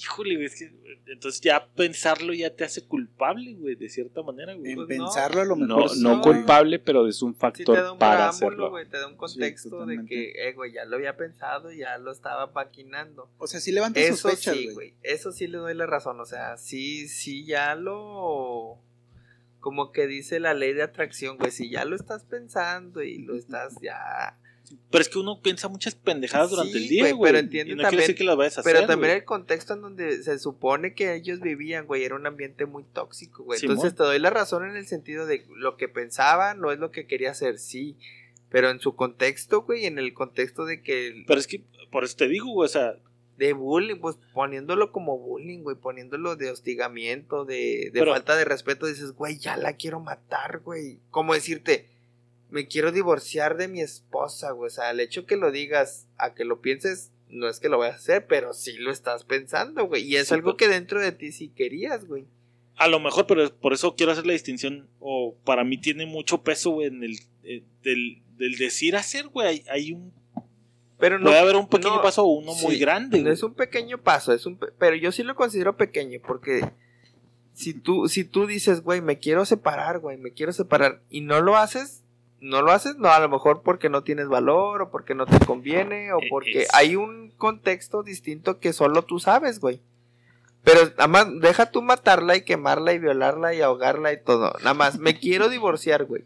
Híjole, güey, es que entonces ya pensarlo ya te hace culpable, güey, de cierta manera, güey. En Pues no. pensarlo a lo mejor No, sí, no culpable, pero es un Sí factor te da un para hacerlo. güey, te da un contexto de que, eh, güey, ya lo había pensado, ya lo estaba maquinando. O sea, sí levanta Eso sospechas, sí, güey, eso sí le doy la razón, o sea, sí, sí ya lo... Como que dice la ley de atracción, güey, si ya lo estás pensando y lo estás ya... Pero es que uno piensa muchas pendejadas durante el día, güey, pero entiende y no también- decir que las vayas a hacer, Pero también el contexto en donde se supone que ellos vivían, güey, era un ambiente muy tóxico, güey. Entonces te doy la razón en el sentido de lo que pensaba no es lo que quería hacer, sí. Pero en su contexto, güey, en el contexto de que... Pero es que, por eso te digo, güey, o sea, De bullying, pues poniéndolo como bullying, güey, poniéndolo de hostigamiento, de, de Pero- falta de respeto, dices, güey, ya la quiero matar, güey. Como decirte, me quiero divorciar de mi esposa, güey. O sea, el hecho que lo digas, a que lo pienses, no es que lo vayas a hacer, pero sí lo estás pensando, güey. Y es Sí, algo pero- que dentro de ti sí querías, güey. a lo mejor, pero por eso quiero hacer la distinción, o para mí tiene mucho peso, güey, en el eh, del, del decir hacer, güey. Hay, hay un, Pero no, puede haber un pequeño no, paso o uno sí, muy grande, No güey. es un pequeño paso, es un pe- pero yo sí lo considero pequeño porque si tú si tú dices, güey, me quiero separar, güey, me quiero separar y no lo haces, no lo haces, no a lo mejor porque no tienes valor o porque no te conviene o Eh, porque es- hay un contexto distinto que solo tú sabes, güey. Pero nada más deja tú matarla y quemarla y violarla y ahogarla y todo. Nada más me quiero divorciar, güey.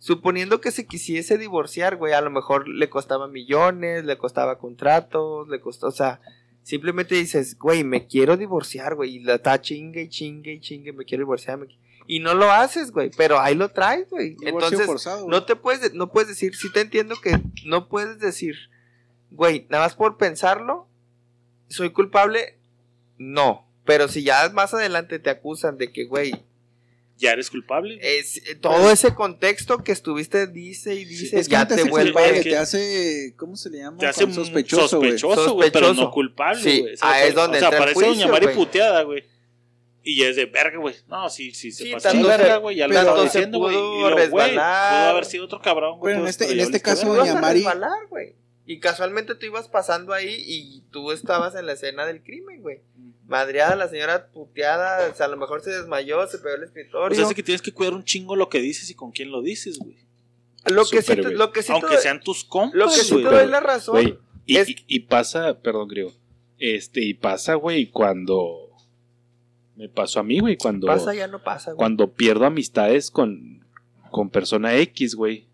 Suponiendo que se quisiese divorciar, güey, a lo mejor le costaba millones, le costaba contratos, le costó, o sea, simplemente dices, güey, me quiero divorciar, güey, y la está chingue y chingue y chingue, me quiero divorciar, me y no lo haces, güey, pero ahí lo traes, güey. Entonces, forzado, güey. no te puedes, de- no puedes decir, sí te entiendo que no puedes decir, güey, nada más por pensarlo, soy culpable, no. Pero si ya más adelante te acusan de que, güey, Ya eres culpable. es, eh, todo ese contexto que estuviste dice y dice, Es que ya te, vuelve te hace, ¿cómo se le llama? te hace sospechoso, güey. sospechoso, güey, pero no culpable, Sí, güey. ah, es donde O sea, entra el parece juicio, Doña Mari puteada, güey. Y ya es de verga, güey. No, sí, sí, se Sí, pasó de verga, güey. Ya lo se diciendo, güey. pudo Y haber sido otro cabrón, güey. Pero en pues, este- en ya este caso, Doña Mari- güey. Y casualmente tú ibas pasando ahí y tú estabas en la escena del crimen, güey. madreada, la señora puteada, o sea, a lo mejor se desmayó, se pegó el O escritorio. sea, es que tienes que cuidar un chingo lo que dices y con quién lo dices, güey. lo que sí, te- lo que sí, Aunque te- sean tus compas, lo que sí te doy la razón. Güey, y, Es- y- y pasa, perdón, griego. Este, y pasa, güey, cuando. Me pasó a mí, güey, cuando. pasa ya no pasa, güey. Cuando pierdo amistades con, con persona X, güey.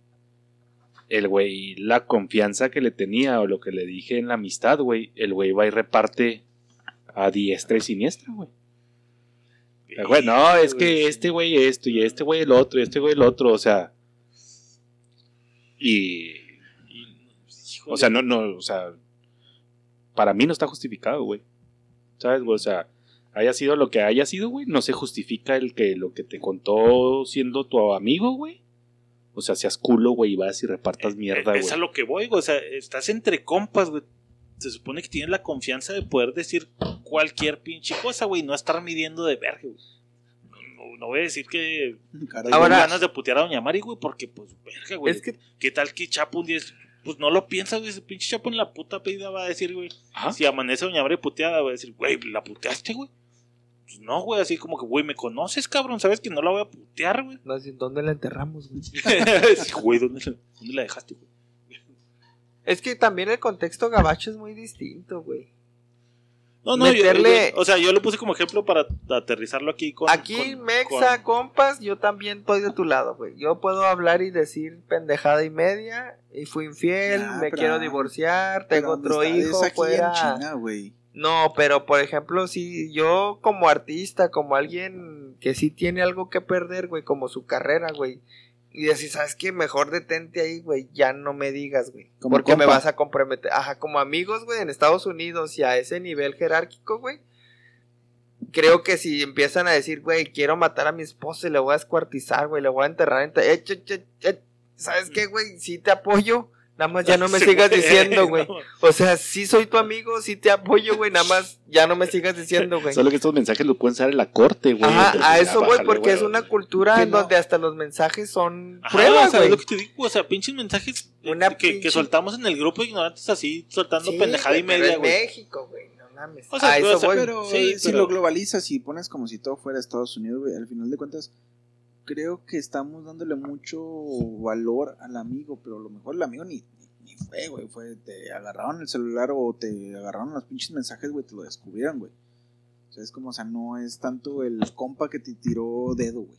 El güey, la confianza que le tenía o lo que le dije en la amistad, güey. El güey va y reparte a diestra y siniestra, güey. El güey, no, es que este güey esto y este güey el otro y este güey el otro, o sea. Y. O sea, no, no, o sea. Para mí no está justificado, güey. ¿Sabes, güey? O sea, haya sido lo que haya sido, güey, no se justifica el que lo que te contó siendo tu amigo, güey. O sea, seas culo, güey, y vas y repartas mierda, Eh, Es a güey. lo que voy, güey. O sea, estás entre compas, güey. Se supone que tienes la confianza de poder decir cualquier pinche cosa, güey. No estar midiendo de verga, güey. No, no- no voy a decir que Caray, Ahora- ganas de putear a Doña Mari, güey, porque, pues, verga, güey. Es que ¿Qué tal que Chapo un día... es- Pues no lo piensas, güey. Ese pinche Chapo en la puta pedida va a decir, güey. Si amanece Doña Mari puteada, va a decir, güey, ¿la puteaste, güey? Pues no, güey. Así como que, güey, ¿me conoces, cabrón? ¿Sabes que no la voy a putear, güey? no dónde la enterramos, güey. Sí, güey, ¿dónde, la- ¿dónde la dejaste, güey? Es que también el contexto gabacho es muy distinto, güey. No, no, yo- Meterle- yo- o sea, yo lo puse como ejemplo para aterrizarlo aquí con. Aquí, con- Mexa, con- compas, yo también estoy de tu lado, güey. Yo puedo hablar y decir pendejada y media, y fui infiel, me pero- quiero divorciar, tengo otro hijo aquí en fuera. China, güey. No, pero por ejemplo, si yo como artista, como alguien que sí tiene algo que perder, güey, como su carrera, güey, y decir, ¿sabes qué? Mejor detente ahí, güey, ya no me digas, güey. Porque me compa. vas a comprometer. Ajá, como amigos, güey, en Estados Unidos y a ese nivel jerárquico, güey. Creo que si empiezan a decir, güey, quiero matar a mi esposa y le voy a descuartizar, güey, le voy a enterrar en... eh, ¿Sabes qué, güey? Sí te apoyo. Nada más ya no me Sí, sigas güey, diciendo, güey. no. O sea, sí soy tu amigo, sí te apoyo, güey. Nada más ya no me sigas diciendo, güey. Solo que estos mensajes los pueden usar en la corte, güey. Ajá, a ya, eso voy, bájale, porque güey. es una cultura en no. donde hasta los mensajes son Ajá, pruebas, o sea, güey. es lo que te digo, o sea, pinches mensajes eh, Una que, que soltamos en el grupo de ignorantes así, soltando Sí, pendejada y güey, pero media, en güey. México, güey, no mames. O sea, a pero, eso o sea, voy. Pero Sí, si lo globalizas y pones como si todo fuera Estados Unidos, güey, al final de cuentas, creo que estamos dándole mucho valor al amigo, pero a lo mejor el amigo ni, ni, ni fue, güey, fue, te agarraron el celular o te agarraron los pinches mensajes, güey, te lo descubrieron, güey. O sea, es como, o sea, no es tanto el compa que te tiró dedo, güey.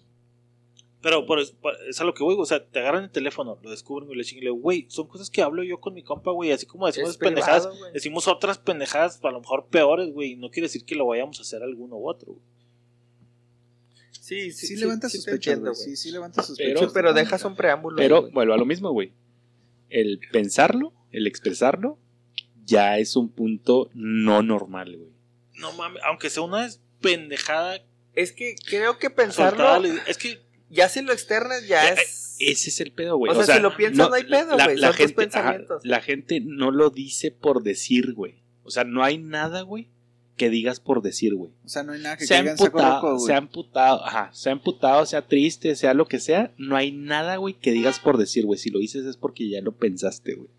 Pero por, por- es a lo que voy, o sea, te agarran el teléfono, lo descubren y le chingan, güey, son cosas que hablo yo con mi compa, güey, así como decimos Es pendejadas, privado, decimos otras pendejadas, a lo mejor peores, güey, no quiere decir que lo vayamos a hacer alguno u otro, güey. Sí, Sí, sí, levanta sí sospechas, güey. Sí, sí levanta sospechas. pero dejas un preámbulo. ahí, Pero güey. vuelvo a lo mismo, güey. El pensarlo, el expresarlo, ya es un punto no normal, güey. No mames, aunque sea una pendejada Es que creo que pensarlo, es que ya si lo externas, ya Eh, es. Ese es el pedo, güey. O sea, si lo piensas, no hay pedo, güey, son tus gente, pensamientos. ajá, la gente no lo dice por decir, güey. O sea, no hay nada, güey, que digas por decir, güey. O sea, no hay nada que Se ha caiga en saco emputado, rojo, güey. se ha emputado, ajá, se ha emputado, sea triste, sea lo que sea, no hay nada, güey, que digas por decir, güey. Si lo dices es porque ya lo pensaste, güey.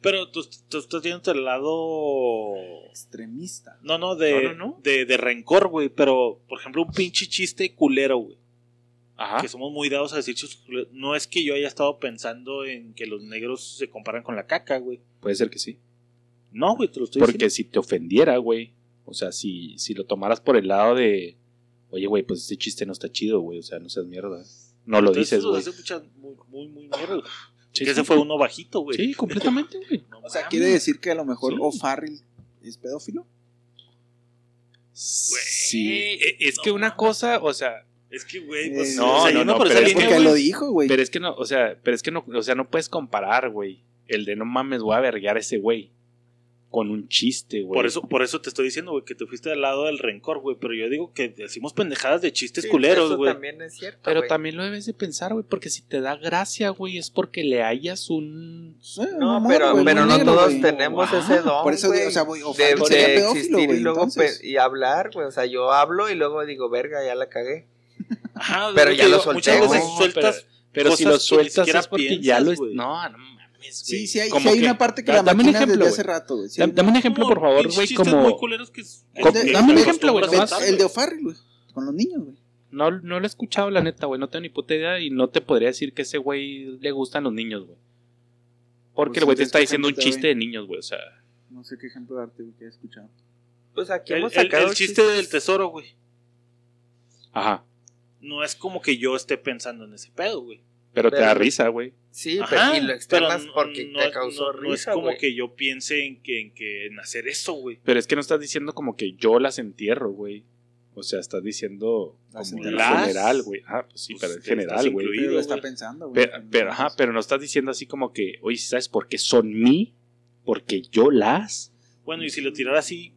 Pero tú, tú estás viendo el lado. Extremista. No, no, de, No, no, no. de, de rencor, güey. Pero, por ejemplo, un pinche chiste culero, güey. Ajá. Que somos muy dados a decir chistes culeros. No es que yo haya estado pensando en que los negros se comparan con la caca, güey. Puede ser que sí. No, güey, te lo estoy Porque si te ofendiera, güey. O sea, si, si lo tomaras por el lado de. Oye, güey, pues este chiste no está chido, güey. O sea, no seas mierda. No lo Entonces, dices, eso güey. mucha- muy, muy, muy mierda. Sí, que sí. ese fue uno bajito, güey. Sí, completamente, güey. No O sea, quiere decir que a lo mejor Sí. O'Farrill es pedófilo. Sí. Güey, E- Es no que una cosa, o sea. Es que, güey, Eh, pues, no, o sea, no, yendo no, por pero es línea, Porque güey, lo dijo, güey. Pero es que no, o sea, pero es que no, o sea, no puedes comparar, güey. El de no mames, voy a verguear a ese güey. Con un chiste, güey. Por eso, por eso te estoy diciendo, güey, que te fuiste al lado del rencor, güey. Pero yo digo que decimos pendejadas de chistes Sí, culeros, eso güey. también es cierto. Pero güey. también lo debes de pensar, güey, porque si te da gracia, güey, es porque le hayas un... Sí, No, amor, pero, güey, pero no negro, todos güey. tenemos ese don. por eso güey, o sea, güey, de, sería de existir y luego entonces. pe- y hablar, güey. O sea, yo hablo y luego digo, verga, ya la cagué. Ajá, Pero ya lo solté, Muchas veces sueltas. Pero si cosas lo sueltas siquiera es porque ya lo... No, no mames, Sí, sí hay, sí hay que- una parte que da- la dame un ejemplo, desde hace rato, güey. Sí, Dame, dame un ejemplo, por favor, güey, como... muy culeros que es- que- Co- que- dame un ejemplo, güey, el de O'Farrell, güey. Con los niños, güey. No, no lo he escuchado, la neta, güey. No tengo ni puta idea y no te podría decir que ese güey le gustan los niños, güey. Porque Pues el güey te está ¿qué diciendo un chiste de niños, güey. O sea, No sé qué ejemplo darte, güey, que he escuchado. Pues aquí El, hemos el- sacado el chiste chistes- del tesoro, güey. ajá. No es como que yo esté pensando en ese pedo, güey. Pero te da risa, güey. Sí, Ajá, pero y lo externas no- porque no te es- causó no- risa, No es como que yo piense en que, en que en hacer eso, güey. Pero es que no estás diciendo como que yo las entierro, güey. O sea, estás diciendo Las como en general, güey. Ah, pues sí, Pues pero en general, güey. Pero está pensando, güey. Pero, pero, ajá, pero no estás diciendo así como que, oye, ¿sabes por qué son mí? Porque yo las. Bueno, y si lo tirara así,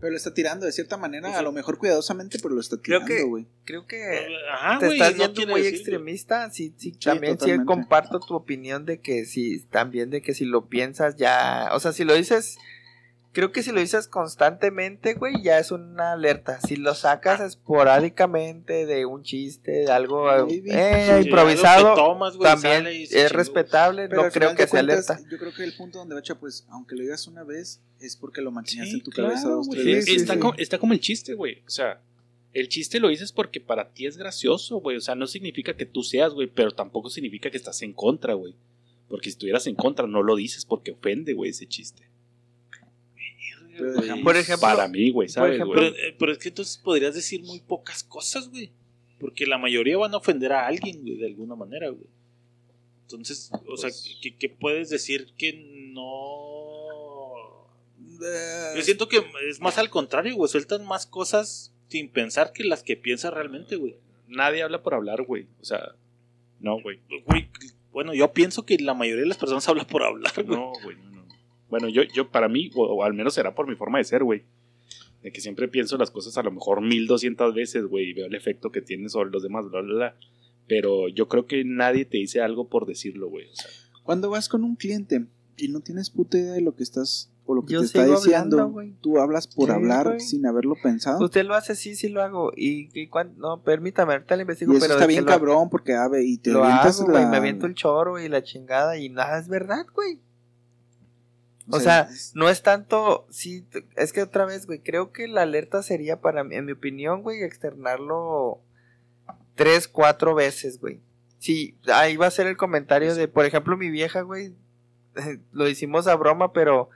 Pero lo está tirando de cierta manera, Pues a sí. lo mejor cuidadosamente, pero lo está Creo tirando, que- güey. Creo que ajá, te güey. estás no yendo quiere muy decir, extremista. Sí, sí, también sí comparto tu opinión de que sí, también de que si lo piensas ya, o sea, si lo dices, creo que si lo dices constantemente, güey, ya es una alerta. Si lo sacas esporádicamente de un chiste, de algo eh, Sí, improvisado, tomas, güey, también sale y se es respetable. Pero no creo que sea cuentas, alerta. Yo creo que el punto donde bacha, pues, aunque lo digas una vez, es porque lo Sí, en tu claro, cabeza dos, güey. tres Sí, veces. sí, está, sí. Como, está como el chiste, güey. O sea, el chiste lo dices porque para ti es gracioso, güey. O sea, no significa que tú seas, güey, pero tampoco significa que estás en contra, güey. Porque si estuvieras en contra, no lo dices porque ofende, güey, ese chiste. Por ejemplo, Para mí, güey, ¿sabes, ejemplo, güey? Pero, eh, pero es que entonces podrías decir muy pocas cosas, güey. Porque la mayoría van a ofender a alguien, güey, de alguna manera, güey. Entonces, o sea, Pues- ¿qué, qué puedes decir que no...? Eh, Yo siento que es más al contrario, güey. Sueltan más cosas sin pensar que las que piensas realmente, güey. Nadie habla por hablar, güey. O sea, no, güey. Güey, Bueno, yo pienso que la mayoría de las personas habla por hablar, güey. No, güey, no. Bueno, yo, yo para mí, o, o al menos será por mi forma de ser, güey. De que siempre pienso las cosas a lo mejor mil doscientas veces, güey, y veo el efecto que tiene sobre los demás, bla, bla, bla. Pero yo creo que nadie te dice algo por decirlo, güey. O sea, Cuando vas con un cliente y no tienes puta idea de lo que estás o lo que Yo te está diciendo, hablando, tú hablas por Sí, hablar güey. sin haberlo pensado. Usted lo hace, sí, sí lo hago. Y, y cuan- no, permítame, ahorita le investigo, y eso pero está bien lo- cabrón porque a ver, y te lo avientas hago, la- me aviento el choro y la chingada y nada es verdad, güey. O sea, no es tanto, sí, es que otra vez, güey, creo que la alerta sería para, mí- en mi opinión, güey, externarlo tres, cuatro veces, güey. Sí, ahí va a ser el comentario de, por ejemplo, mi vieja, güey, lo hicimos a broma, pero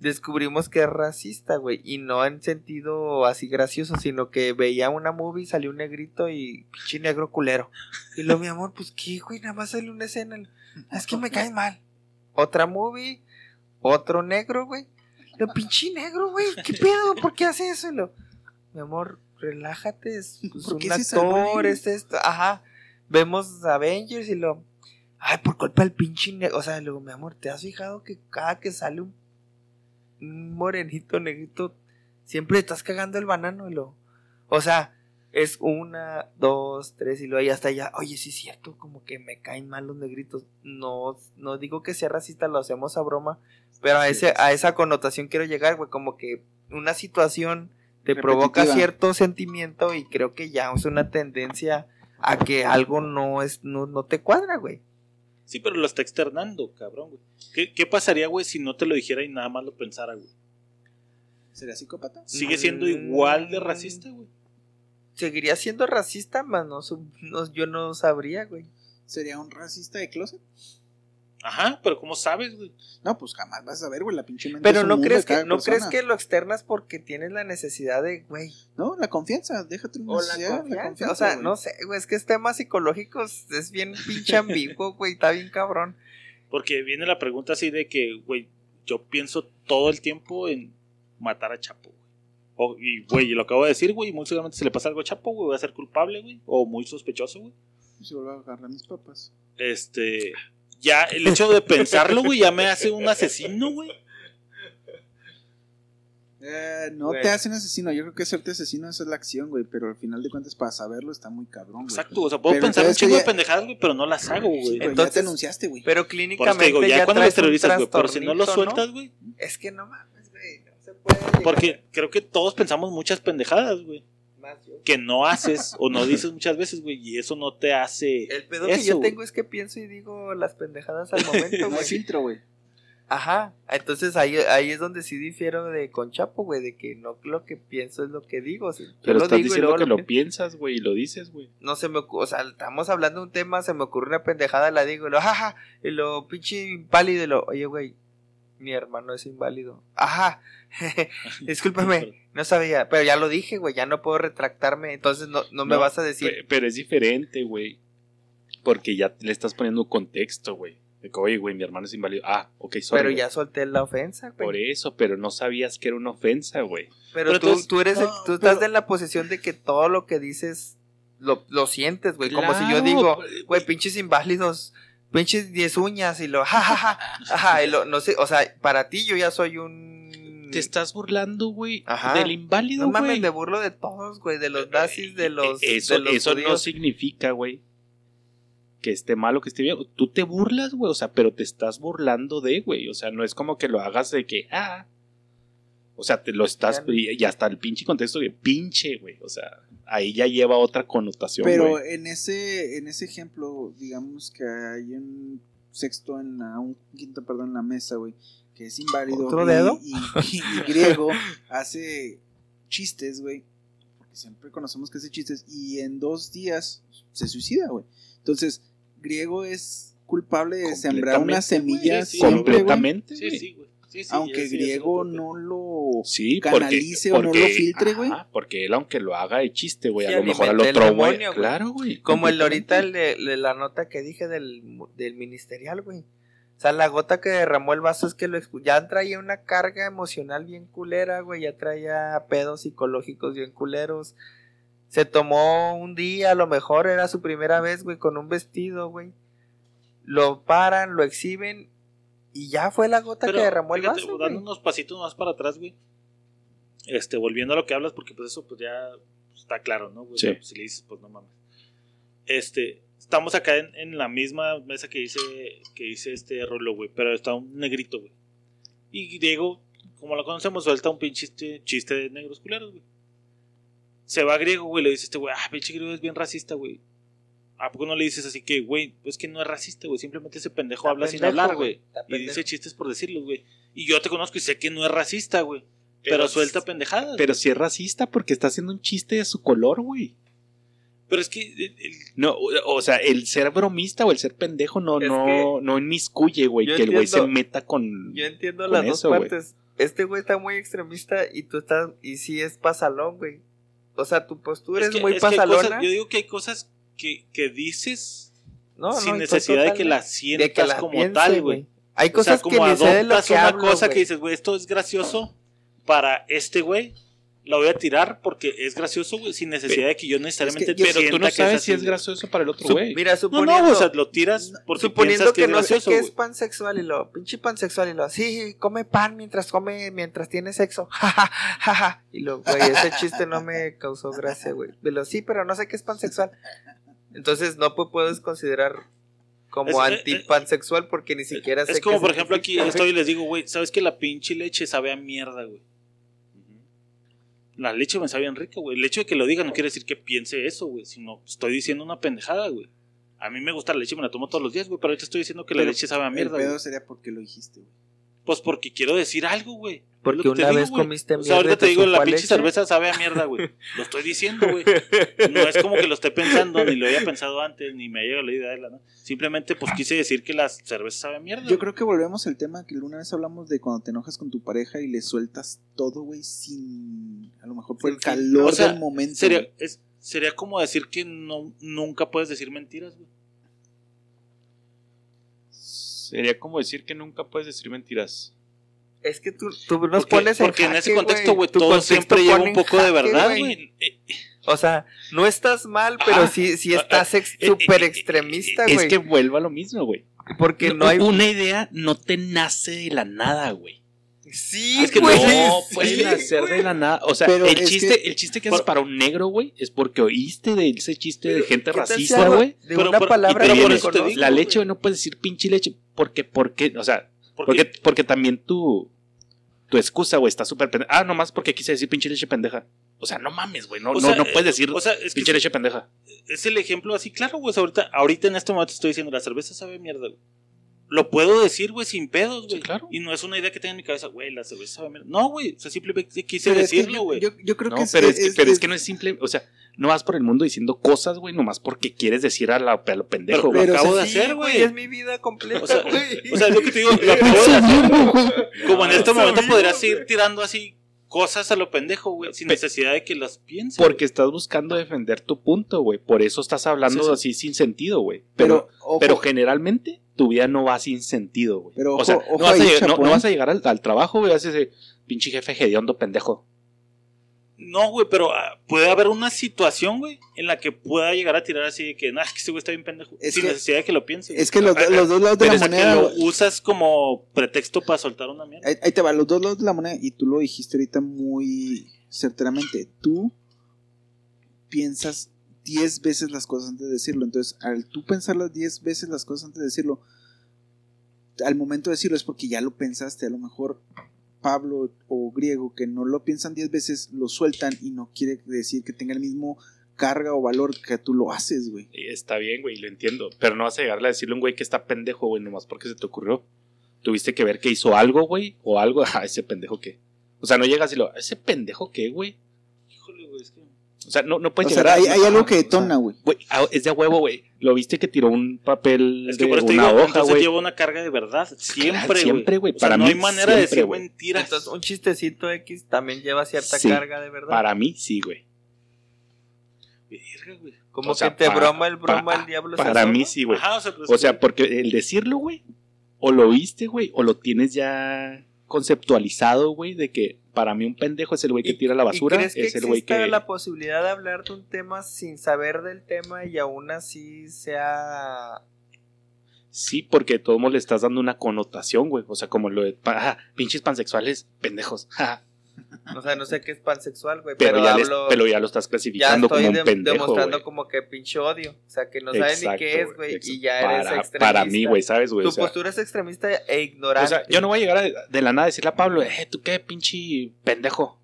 descubrimos que es racista, güey, y no en sentido así gracioso, sino que veía una movie, salió un negrito y pinche negro culero. Y lo, mi amor, pues qué, güey, nada más salió una escena. Es que me cae mal. Otra movie, otro negro, güey. Lo pinche negro, güey. ¿Qué pedo? ¿Por qué hace eso? Y lo, mi amor, relájate. Es pues, ¿Por un actor, es esto. Ajá. Vemos Avengers y lo. Ay, por culpa del pinche negro. O sea, luego, mi amor, ¿te has fijado que cada que sale un, un morenito, negrito, siempre estás cagando el banano? Y lo. O sea, es una, dos, tres y luego ya hasta allá. Oye, sí es cierto, como que me caen mal los negritos. No, no digo que sea racista, lo hacemos a broma, pero a ese, a esa connotación quiero llegar, güey, como que una situación te provoca cierto sentimiento y creo que ya es una tendencia a que algo no es, no, no te cuadra, güey. Sí, pero lo está externando, cabrón, güey. ¿Qué, qué pasaría, güey, si no te lo dijera y nada más lo pensara, güey? ¿Sería psicópata? ¿Sigue siendo Mm. igual de racista, güey? Seguiría siendo racista, más no, su- no- yo no sabría, güey. ¿Sería un racista de closet? Ajá, pero ¿cómo sabes, güey? No, pues jamás vas a ver, güey, la pinche mente Pero no crees que no persona. crees que lo externas porque tienes la necesidad de, güey, No, la confianza, déjate una o la confianza, o sea, güey. no sé, güey, es que es temas psicológicos, es bien pinche ambiguo, güey, está bien cabrón. Porque viene la pregunta así de que, güey, yo pienso todo el tiempo en matar a Chapo, y, güey, lo acabo de decir, güey, muy seguramente se le pasa algo a Chapo, güey, va a ser culpable, güey. O muy sospechoso, güey. Se vuelve a agarrar mis papas. Este. Ya, el hecho de pensarlo, güey, ya me hace un asesino, güey. Eh, no Güey. te hacen asesino, yo creo que hacerte asesino esa es la acción, güey, pero al final de cuentas para saberlo está muy cabrón, güey. Exacto, o sea, puedo Pero pensar un entonces chingo de ya- pendejadas, güey, pero no las hago, güey. Pero ya Entonces- te anunciaste, güey. Pero Por eso clínicamente te digo, ya, cuando los terrorizas, güey, pero si no los trastornito, sueltas, güey. Es que no mames, Porque creo que todos pensamos muchas pendejadas, güey. Que no haces o no dices muchas veces, güey, y eso no te hace. El pedo que yo tengo es que pienso y digo las pendejadas al momento, güey. filtro, güey. Ajá, entonces ahí, ahí es donde sí difiero de con Chapo, güey, de que no lo que pienso es lo que digo. Pero estás digo y diciendo que lo pi- piensas, güey, y lo dices, güey. No se me ocurre, o sea, estamos hablando de un tema, se me ocurre una pendejada, la digo, y lo, jaja, y lo pinche inválido, y lo, oye, güey, mi hermano es inválido. Ajá, discúlpame, no sabía, pero ya lo dije, güey, ya no puedo retractarme, entonces no, no me No, vas a decir, Pe- Pero es diferente, güey. Porque ya le estás poniendo un contexto, güey. De que, oye, güey, mi hermano es inválido. Ah, ok, sorry. pero ya solté la ofensa, güey. Por eso, pero no sabías que era una ofensa, güey. Pero, Pero tú, entonces- tú eres, el- tú estás pero- en la posición de que todo lo que dices lo, lo sientes, güey. Como si yo digo, pues, güey, pinches inválidos, pinches diez uñas y lo, jajaja, ajá, y lo, no sé, o sea, para ti yo ya soy un... Te estás burlando, güey, del inválido, No mames, güey. me burlo de todos, güey, de los nazis, de los, Eh, Eso, de los eso no judíos. significa, güey, que esté malo, que esté bien. Tú te burlas, güey, o sea, pero te estás burlando de, güey. O sea, no es como que lo hagas de que, ah. O sea, te lo estás. Ya no. Y, hasta el pinche contexto de pinche, güey. O sea, ahí ya lleva otra connotación, Pero güey. en ese, en ese ejemplo, digamos que hay un sexto en la, un quinto, perdón, en la mesa, güey, que es inválido. ¿Otro y- dedo? Y, y- y griego hace chistes, güey. Porque siempre conocemos que hace chistes. Y en dos días se suicida, güey. Entonces, griego es culpable de sembrar una semilla. Sí, sí. Completamente, Sí, güey. sí, güey. Sí, sí, Aunque griego no lo Sí, porque, canalice o no lo filtre, güey. porque él, aunque lo haga de chiste, güey, Sí, a lo mejor al otro, güey. Claro, güey. Como el ahorita, completamente. el de, de la nota que dije del, del ministerial, güey. O sea, la gota que derramó el vaso es que lo expu- ya traía una carga emocional bien culera, güey. Ya traía pedos psicológicos bien culeros. Se tomó un día, a lo mejor era su primera vez, güey, con un vestido, güey. Lo paran, lo exhiben y ya fue la gota Pero, que derramó el fíjate, vaso, dando güey. unos pasitos más para atrás, güey. Este, volviendo a lo que hablas, porque pues eso pues ya pues, está claro, ¿no? güey? Sí. pues, si le dices, pues no mames. Este, estamos acá en, en la misma mesa que dice, que dice este Rolo, güey, pero está un negrito, güey. Y Diego, como lo conocemos, suelta un pinche chiste, chiste de negros culeros, güey. Se va griego, güey, le dice este güey, ah, pinche griego es bien racista, güey. ¿A poco no le dices así que, güey, es que no es racista, güey? Simplemente ese pendejo Está habla sin hablar, güey. Y dice chistes por decirlos, güey. Y yo te conozco y sé que no es racista, güey. Pero, Pero- suelta pendejadas. Pero si es racista porque está haciendo un chiste de su color, güey. Pero es que el- el- No, o sea, el ser bromista o el ser pendejo no, no, no inmiscuye, güey, yo que el güey se entiendo- meta con. Yo entiendo con las eso, dos güey. partes. Este güey está muy extremista y tú estás, y sí es pasalón, güey. O sea, tu postura es, es que- muy es que pasalona. cosas- yo digo que hay cosas que, que dices No, no, sin estoy necesidad de que las sientas de que la como piense, tal, güey. Hay O sea, cosas como que ni sé de lo adoptas que una hablo, cosa güey. que dices, güey, esto es gracioso para este güey. La voy a tirar porque es gracioso, güey, sin necesidad de que yo necesariamente Es que yo- Pero tú sienta no que sabes así, si es gracioso para el otro güey. Mira, No, suponiendo, no, o sea, lo tiras porque suponiendo piensas que, que, no es sé gracioso, qué güey. es pansexual y lo, pinche pansexual y lo, sí, come pan mientras come, mientras tiene sexo, jaja, jaja. Y lo, güey, ese chiste no me causó gracia, güey. De lo, sí, pero no sé qué es pansexual. Entonces no pu- puedes considerar como Es- eh, antipansexual porque ni siquiera sé Es como, por ejemplo, aquí estoy y les digo, güey, ¿sabes que la pinche leche sabe a mierda, güey? La leche me sabe bien rica, güey. El hecho de que lo diga no quiere decir que piense eso, güey, sino estoy diciendo una pendejada, güey. A mí me gusta la leche, me la tomo todos los días, güey, pero ahorita estoy diciendo que la leche sabe a El mierda, pedo güey. sería porque lo dijiste, güey. Pues porque quiero decir algo, güey. Porque una digo, vez güey. comiste O sea, mierda ahorita te te digo, la pinche leche. cerveza sabe a mierda, güey. Lo estoy diciendo, güey. No es como que lo esté pensando, ni lo haya pensado antes, ni me haya la idea de la, ¿no? Simplemente, pues quise decir que la cerveza sabe a mierda. Yo creo que volvemos al tema que una vez hablamos de cuando te enojas con tu pareja y le sueltas todo, güey, sin. A lo mejor por el calor O sea, del momento. Sería, güey. es, sería como decir que no, nunca puedes decir mentiras, güey. Sería como decir que nunca puedes decir mentiras. Es que tú, tú nos Porque, pones en porque en ese contexto, güey, todo contexto siempre lleva un poco de verdad, güey. güey. Eh, O sea, no estás mal, pero Ah, sí, sí ah, estás ex- eh, súper eh, extremista, Es güey. que vuelva a lo mismo, güey. Porque no hay... Una idea no te nace de la nada, güey. Sí, Es que güey. no sí, puede nacer de la nada. O sea, Pero el es chiste, que- el chiste que haces Por- para un negro, güey, es porque oíste de ese chiste de gente ¿Qué tal si racista, güey. De Pero una por- palabra te no conozco, La leche, güey, no puedes decir pinche leche. Porque, porque, o sea, Porque, porque, porque también tu, tu excusa, güey, está súper pendeja. Ah, nomás porque quise decir pinche leche pendeja. O sea, no mames, güey. No, O no, sea, no puedes decir o sea, es pinche leche pendeja. es el ejemplo así, claro, güey. ahorita, ahorita en este momento estoy diciendo, la cerveza sabe mierda, güey. Lo puedo decir, güey, sin pedos, güey. Sí, claro. Y no es una idea que tenga en mi cabeza, güey, la cerveza sabe a mierda. No, güey. O sea, simplemente quise Pero es que decirlo, yo- güey. Yo, creo No, que pero, es, que, pero es que no es simple. O sea, no vas por el mundo diciendo cosas, güey, nomás porque quieres decir a, la, a lo pendejo, Pero güey. lo acabo o de hacer, güey. Es mi vida completa, O sea, güey. O sea, es lo que te digo, lo acabo de hacer. Como en este momento podrías ir tirando así cosas a lo pendejo, güey, sin necesidad de que las pienses. Porque estás buscando defender tu punto, güey. Por eso estás hablando Sí, sí. así sin sentido, güey. Pero, Pero, ojo, pero generalmente tu vida no va sin sentido, güey. Pero o sea, ojo- ojo no, vas a ahí, llegar, no- vas a llegar al, al trabajo, güey, haces ese pinche jefe hediondo pendejo. No, güey, pero ah, puede haber una situación, güey, en la que pueda llegar a tirar así de que, nah, es que este güey está bien pendejo. Es sin que- necesidad de que lo piense. es que los, los dos lados de Pero la es que moneda. lo usas como pretexto para soltar una mierda. Ahí, ahí te va, los dos lados de la moneda, y tú lo dijiste ahorita muy certeramente. Tú piensas 10 veces las cosas antes de decirlo. Entonces, al tú pensar las 10 veces las cosas antes de decirlo, al momento de decirlo es porque ya lo pensaste. A lo mejor Pablo o Griego, que no lo piensan 10 veces, lo sueltan y no quiere decir que tenga el mismo carga o valor que tú lo haces, güey. Está bien, güey, lo entiendo. Pero no vas a llegarle a decirle a un güey que está pendejo, güey, nomás porque se te ocurrió. Tuviste que ver que hizo algo, güey, o algo. Ah, ese pendejo qué. O sea, no llegas y lo. ¿Ese pendejo qué, güey? Híjole, güey, es que. O sea, no, no O puedes sea, llegar a. hay, hay algo que o sea, detona, güey. Ah, es de huevo, güey. Lo viste que tiró un papel Es que de por una digo, hoja, güey. lleva una carga de verdad. Siempre, güey. siempre, güey. O sea, Para no mí, hay manera de decir güey. mentiras. Entonces, un chistecito X también lleva cierta Sí. carga de verdad. Para mí, sí, güey. Verga, güey. Como o sea, que te para- broma el broma, para- el diablo Para se mí, sí, güey. Ajá, o sea, pues, O sea, porque el decirlo, güey, o lo viste, güey, o lo tienes ya conceptualizado, güey, de que para mí un pendejo es el güey que ¿Y- tira la ¿Y basura, crees que es el güey que... la posibilidad de hablar de un tema sin saber del tema y aún así sea... Sí, porque de todos modos le estás dando una connotación, güey. O sea, como lo de, ah, pinches pansexuales, pendejos. O sea, no sé qué es pansexual, güey, pero, pero, ya les- pero ya lo estás ya clasificando estoy como un de- pendejo, demostrando como que pinche odio. O sea, que no sabes ni qué es, güey, y ya eres extremista. Para mí, güey, ¿sabes, güey? Tu O sea, postura es extremista e ignorante. o sea, yo no voy a llegar a- de la nada a decirle a Pablo, eh, tú qué pinche pendejo.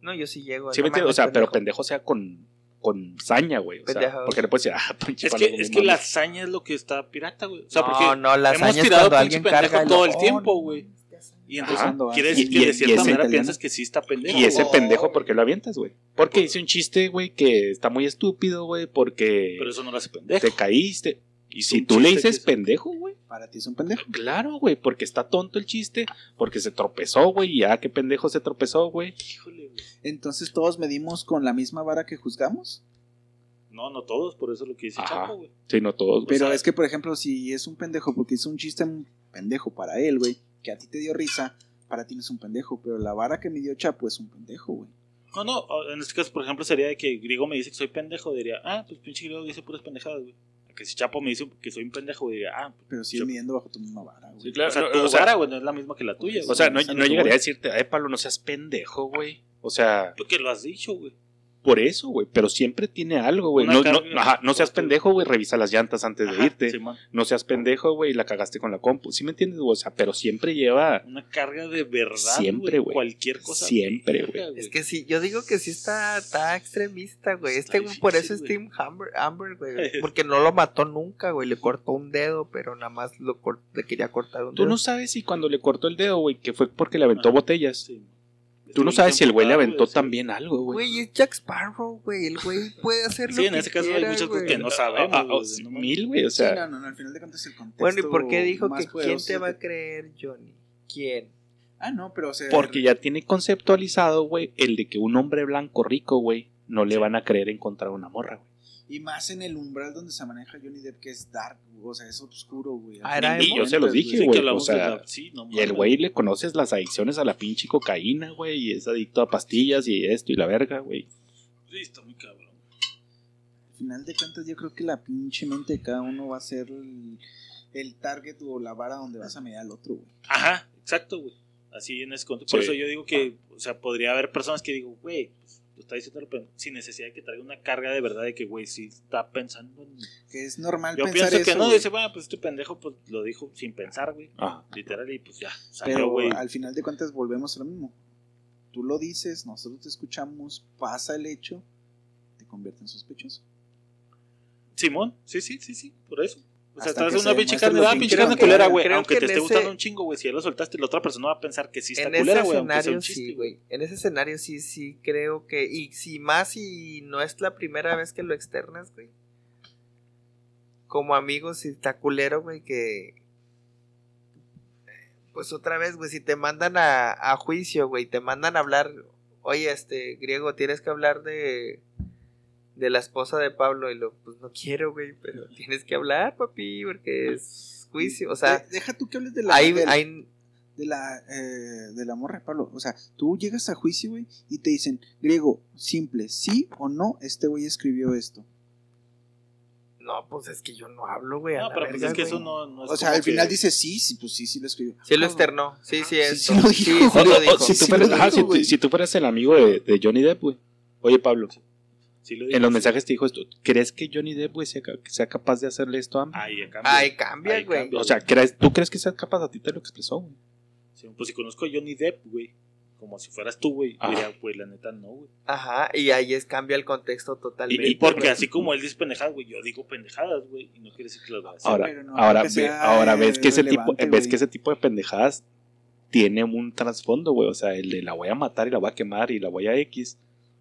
No, yo sí llego. ¿Sí no me? O sea, pero pendejo. sea con, con saña, güey. O sea, Pendejo. porque le puedes decir, ah, pinche Es que, es que la hazaña es lo que está pirata, güey. O sea, no, porque no, la hemos hazaña es tirado cuando pinche alguien pendejo carga todo el "Oh, tiempo, güey. Mames, ya sabía". Y entonces Ajá. quiere Y- decir que y- de cierta manera italiano. piensas que sí está pendejo. Y ese pendejo, ¿por qué lo avientas, güey? Porque hice un chiste, güey, que está muy estúpido, güey, porque Pero eso no lo hace pendejo. te caíste. Y si tú le dices es- pendejo, güey, Para ti es un pendejo. claro, güey, porque está tonto el chiste, porque se tropezó, güey, y ya qué pendejo se tropezó, güey. Híjole, güey. Entonces todos medimos con la misma vara que juzgamos. No, no todos, por eso es lo que dice Ajá. Chapo, güey. Sí, no todos. Pero sea- es que, por ejemplo, si es un pendejo porque hizo un chiste un pendejo para él, güey, que a ti te dio risa, para ti no es un pendejo, pero la vara que me dio Chapo es un pendejo, güey. No, no, en este caso, por ejemplo, sería de que Griego me dice que soy pendejo, diría, ah, pues pinche Griego dice puras pendejadas, güey. Que si Chapo me dice que soy un pendejo, diría, ah, pues, Pero sigue midiendo bajo tu misma vara, güey. Sí, claro. o sea, no, tu o sea, vara, güey, no es la misma que la tuya, O güey. sea, no, no llegaría a decirte, ay, Pablo, no seas pendejo, güey. O sea, Porque lo has dicho, güey. Por eso, güey, pero siempre tiene algo, güey. No, no, ajá, no seas pendejo, güey, revisa las llantas antes de Ajá, irte. No seas pendejo, güey, la cagaste con la compu. ¿Sí me entiendes, güey? O sea, pero siempre lleva... Una carga de verdad, Siempre, güey. Cualquier cosa. Siempre, verga, Es que sí, yo digo que sí está, está extremista, güey. Este, güey, por eso es difícil, Team Amber, Amber, güey. Porque no lo mató nunca, güey. Le cortó un dedo, pero nada más lo cort- le quería cortar un Tú dedo. no sabes si cuando le cortó el dedo, güey, que fue porque le aventó Ajá. botellas. Sí. Tú no sabes si el güey le aventó sí. también algo, güey. Güey, es Jack Sparrow, güey. El güey puede hacer Sí, lo en que ese caso hay muchas cosas que no sabemos. Ah, ah, mil, güey, o Sí, sea... no, no, no, al final de cuentas el contexto. Bueno, ¿y por qué dijo que quién te va a creer, Johnny? ¿Quién? Ah, no, pero o sea. Porque ya tiene conceptualizado, güey, el de que un hombre blanco rico, güey, no le van a creer encontrar una morra, güey. Y más en el umbral donde se maneja Johnny Depp, que es dark, o sea, es oscuro, güey. Ah, era Y emo. yo se los dije, güey, o sea, sí, no Y el güey le conoces las adicciones a la pinche cocaína, güey, y es adicto a pastillas y esto y la verga, güey. Sí, está muy cabrón. Al final de cuentas, yo creo que la pinche mente de cada uno va a ser el, el target o la vara donde vas a medir al otro, güey. Ajá, exacto, güey. Así en ese contexto. Por eso yo digo que, o sea, podría haber personas que digo, güey, pues, lo está diciendo pero sin necesidad de que traiga una carga de verdad de que, güey, sí está pensando en... Que es normal Yo pensar pienso que no, güey. dice, bueno, pues este pendejo pues lo dijo sin pensar, güey. Ajá. Literal, y pues ya, salió, Pero güey. al final de cuentas volvemos a lo mismo. tú lo dices, nosotros te escuchamos, pasa el hecho, te convierte en sospechoso. Simón, sí, sí, sí, sí, por eso. O sea, estás una pinche carne, ah, pinche carne culera, güey. creo Aunque que te esté ese- gustando un chingo, güey. Si ya lo soltaste, la otra persona va a pensar que sí está en culera, güey. Aunque sea escenario un chiste. sí, güey. En ese escenario sí, sí creo que. Y si más y no es la primera vez que lo externas, güey. Como amigos, si está culero, güey, que. Pues otra vez, güey, si te mandan a, a juicio, güey, te mandan a hablar. Oye, este, griego, tienes que hablar de. De la esposa de Pablo. Y lo, pues no quiero, güey, pero tienes que hablar, papi, porque es juicio. O sea, De- deja tú que hables de la, hay, de, hay de la, eh, de la morra, Pablo. O sea, tú llegas a juicio, güey, y te dicen, griego, simple, sí o no, este güey escribió esto. No, pues es que yo no hablo, güey. a No, la pero pues verga, es que eso no, no es O sea, al final que- dice sí, sí, pues sí, sí lo escribió. Sí lo Ah, externó. Sí, sí, sí, es. sí dijo. Sí, sí lo dijo. si tú fueras el amigo de, de Johnny Depp, güey. Oye, Pablo, Sí lo en los sí. mensajes te dijo esto. ¿Crees que Johnny Depp, güey, sea, ca- sea capaz de hacerle esto a Amber? Ahí cambia. Ay, cambia, Ahí güey. O sea, ¿crees- ¿tú crees que sea capaz? A ti te lo expresó, güey. Sí, pues si conozco a Johnny Depp, güey. Como si fueras tú, güey. Diría, güey, la neta no, güey. Ajá, y ahí es cambia el contexto totalmente. Y, y porque güey. así como él dice pendejadas, güey, yo digo pendejadas, güey. Y no quiere decir que las va a decir. Ahora, pero no ahora, ve- sea, ahora ves que ese tipo, ves que ese tipo de pendejadas tiene un trasfondo, güey. O sea, el de la voy a matar y la voy a quemar y la voy a X.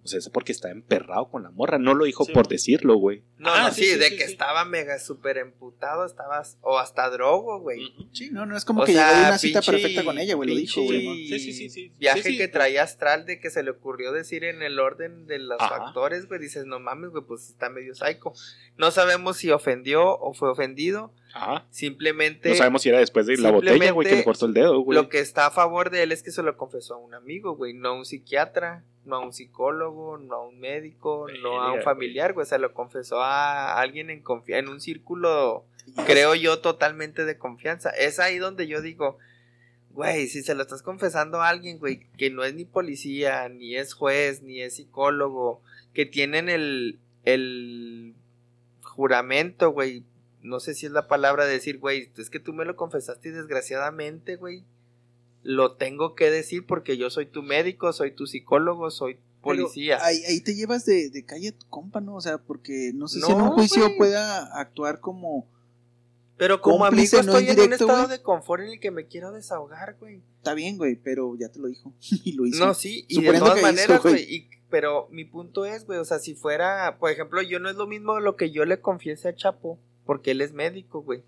O sea, es porque está emperrado con la morra. No lo dijo Sí, por güey. decirlo, güey. No, Ah, no, sí, sí, sí, de sí, que sí. estaba mega súper emputado, estabas. O hasta drogo, güey. Sí, no, no es como O que sea, llegó de una cita perfecta con ella, güey, lo dijo, güey. Sí, sí, sí, sí. Viaje Sí, sí. que traía astral de que se le ocurrió decir en el orden de los Ajá. factores, güey. Dices, no mames, güey, pues está medio psycho. No sabemos si ofendió o fue ofendido. Ajá. Simplemente. No sabemos si era después de la botella, güey, que le cortó el dedo, güey. Lo que está a favor de él es que se lo confesó a un amigo, güey, no a un psiquiatra, no a un psicólogo, no a un médico, no a un familiar, güey, se lo confesó a alguien en confianza, en un círculo, creo yo, totalmente de confianza. Es ahí donde yo digo, güey, si se lo estás confesando a alguien, güey, que no es ni policía, ni es juez, ni es psicólogo, que tienen el, el juramento, güey, no sé si es la palabra de decir, güey, es que tú me lo confesaste y desgraciadamente, güey, lo tengo que decir porque yo soy tu médico, soy tu psicólogo, soy policía. Ahí, ahí te llevas de, de calle a tu compa, ¿no? O sea, porque no sé si en un juicio pueda actuar como. Pero como amigo cómplice, no estoy es en un estado de confort en el que me quiero desahogar, güey. Está bien, güey, pero ya te lo dijo. y lo hizo. No, sí, y de todas maneras, güey. Pero mi punto es, güey, o sea, si fuera, por ejemplo, yo no es lo mismo lo que yo le confiese a Chapo, porque él es médico, güey.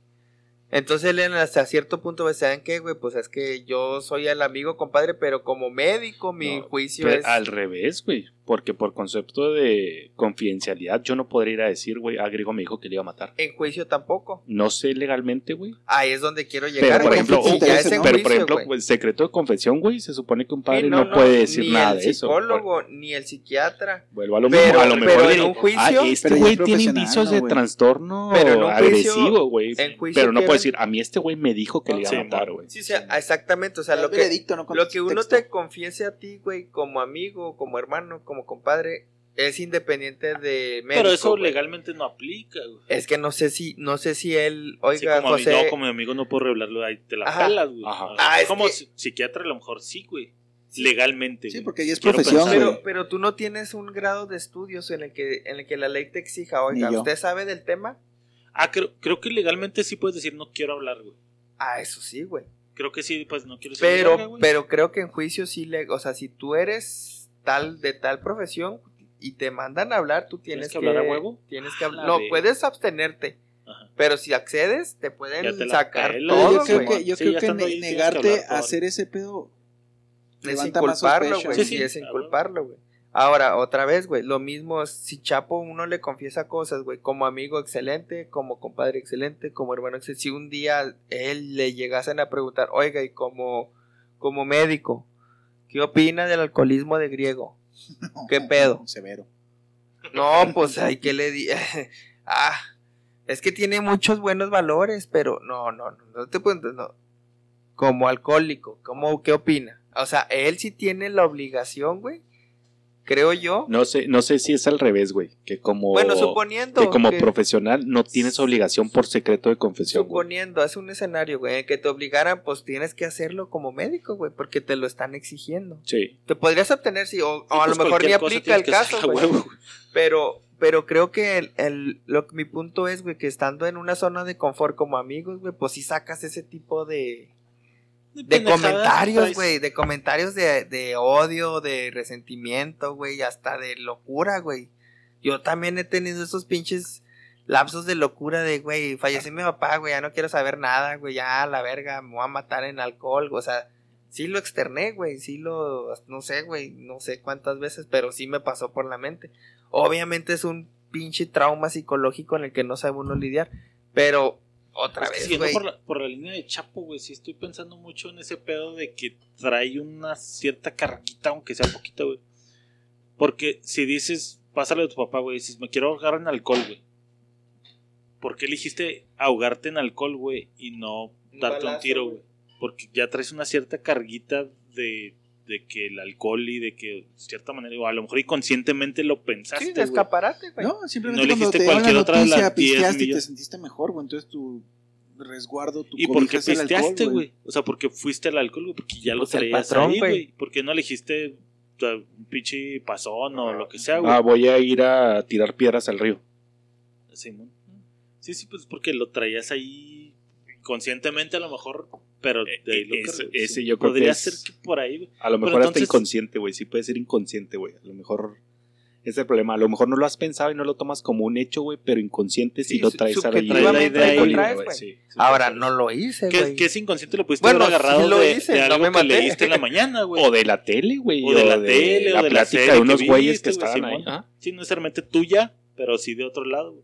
Entonces él hasta cierto punto, güey, ¿saben qué, güey? Pues es que yo soy el amigo, compadre, pero como médico mi No, juicio es... Al revés, güey. Porque por concepto de confidencialidad, yo no podría ir a decir, güey, a Griego me dijo que le iba a matar. En juicio tampoco. No sé legalmente, güey. Ahí es donde quiero Pero, llegar, por güey. ejemplo, un- ya sí, es en ¿no? pero por juicio, ejemplo, güey. pues, secreto de confesión, güey, se supone que un padre no, puede decir ni nada el de eso. psicólogo, ni el psiquiatra. Vuelvo a lo Pero- mismo, a lo pero mejor en digo, un juicio- "Ah, este Pero ya güey es tiene indicios ¿no, de trastorno Pero agresivo, juicio- güey. en juicio Pero no puedo decir, a mí este güey me dijo que le iba Sí, a matar, güey. Sí, exactamente, o sea, lo el que, uno te confiese a ti, güey, como amigo, como hermano, como compadre, es independiente de médico. Pero eso legalmente no aplica, güey. Es que no sé si, no sé si él, Sí, oiga, como, José, amigo, no, como mi amigo no puedo revelarlo, ahí te la Ajá. pelas, güey. Ajá. Ah, es como que- psiquiatra a lo mejor sí, güey. Legalmente. Sí, porque ahí es Quiero profesión, güey. pero, pero tú no tienes un grado de estudios en el que, en el que la ley te exija, oiga. ¿usted sabe del tema? Ah, creo, creo que legalmente sí puedes decir no quiero hablar, güey. Ah, eso sí, güey. Creo que sí, pues no quiero decir Pero, pero creo que en juicio sí le, o sea, si tú eres tal, de tal profesión y te mandan a hablar, tú tienes, ¿Tienes que hablar a huevo? Tienes que hablar. A No, puedes abstenerte. Ajá. Pero si accedes, te pueden te sacar todo, yo creo güey. que, yo Sí, creo que ahí negarte a hacer ese pedo Es inculparlo, güey. Sí, Sí, sí. es Ah, inculparlo, güey. Ahora, otra vez, güey, lo mismo si Chapo uno le confiesa cosas, güey, como amigo excelente, como compadre excelente, como hermano excelente. Si un día él le llegasen a preguntar, oiga, y como, como médico, ¿qué opina del alcoholismo de griego? ¿Qué pedo? Severo. No, pues hay que le di. ah, es que tiene muchos buenos valores, pero no, no, no, no te puedo no. Como alcohólico, ¿cómo, ¿qué opina? O sea, él sí tiene la obligación, güey, creo yo. No sé, no sé si es al revés, güey. Que como, bueno, suponiendo que como que- profesional no tienes obligación por secreto de confesión. Suponiendo, es un escenario, güey, en que te obligaran, pues tienes que hacerlo como médico, güey, porque te lo están exigiendo. Sí. Te podrías obtener, sí, o, o a Pues lo mejor ni aplica el caso, güey. Pero, pero creo que el, el- lo que mi punto es, güey, que estando en una zona de confort como amigos, güey, pues sí sacas ese tipo de, de comentarios, traes. güey, de comentarios de, de odio, de resentimiento, güey, hasta de locura, güey. Yo también he tenido esos pinches lapsos de locura de, güey, falleció mi papá, güey, ya no quiero saber nada, güey, ya a la verga, me voy a matar en alcohol, o sea, sí lo externé, güey, sí lo, no sé, güey, no sé cuántas veces, pero sí me pasó por la mente. Obviamente es un pinche trauma psicológico en el que no sabe uno lidiar, pero otra vez, siguiendo por la, por la línea de Chapo, güey, sí estoy pensando mucho en ese pedo de que trae una cierta carguita, aunque sea poquita, güey. Porque si dices, pásale a tu papá, güey, dices, me quiero ahogar en alcohol, güey. ¿Por qué elegiste ahogarte en alcohol, güey, y no Un darte un balazo, tiro, güey? Porque ya traes una cierta carguita de, de que el alcohol y de que, de cierta manera, o a lo mejor inconscientemente lo pensaste, Sí, de escaparate, güey. No, simplemente No cuando te la cualquier otra de las noticia, 10 pisteaste y te sentiste mejor, güey. Entonces tu resguardo, tu ¿Y por qué pisteaste, güey? O sea, porque fuiste al alcohol, güey, porque ya lo Pues traías patrón, ahí, güey. ¿Por qué no elegiste un pinche pasón o lo que sea, güey? Ah, voy a ir a tirar piedras al río. Simón. Sí, sí, pues porque lo traías ahí conscientemente a lo mejor, pero de ahí lo ese- que- ese yo creo que Podría es- ser que por ahí, güey. A lo Pero mejor hasta inconsciente, güey. Sí puede ser inconsciente, güey. A lo mejor es el problema. A lo mejor no lo has pensado y no lo tomas como un hecho, güey, pero inconsciente sí, Sí, lo traes Traes la idea. Ahora, no lo hice, güey. que es inconsciente lo pudiste Bueno, haber agarrado sí lo de, hice, de no algo me que leíste en la mañana, güey. O de la tele, güey. O de la tele, la o de la plática de unos güeyes que estaban ahí. Sí, no necesariamente tuya, pero sí de otro lado, güey.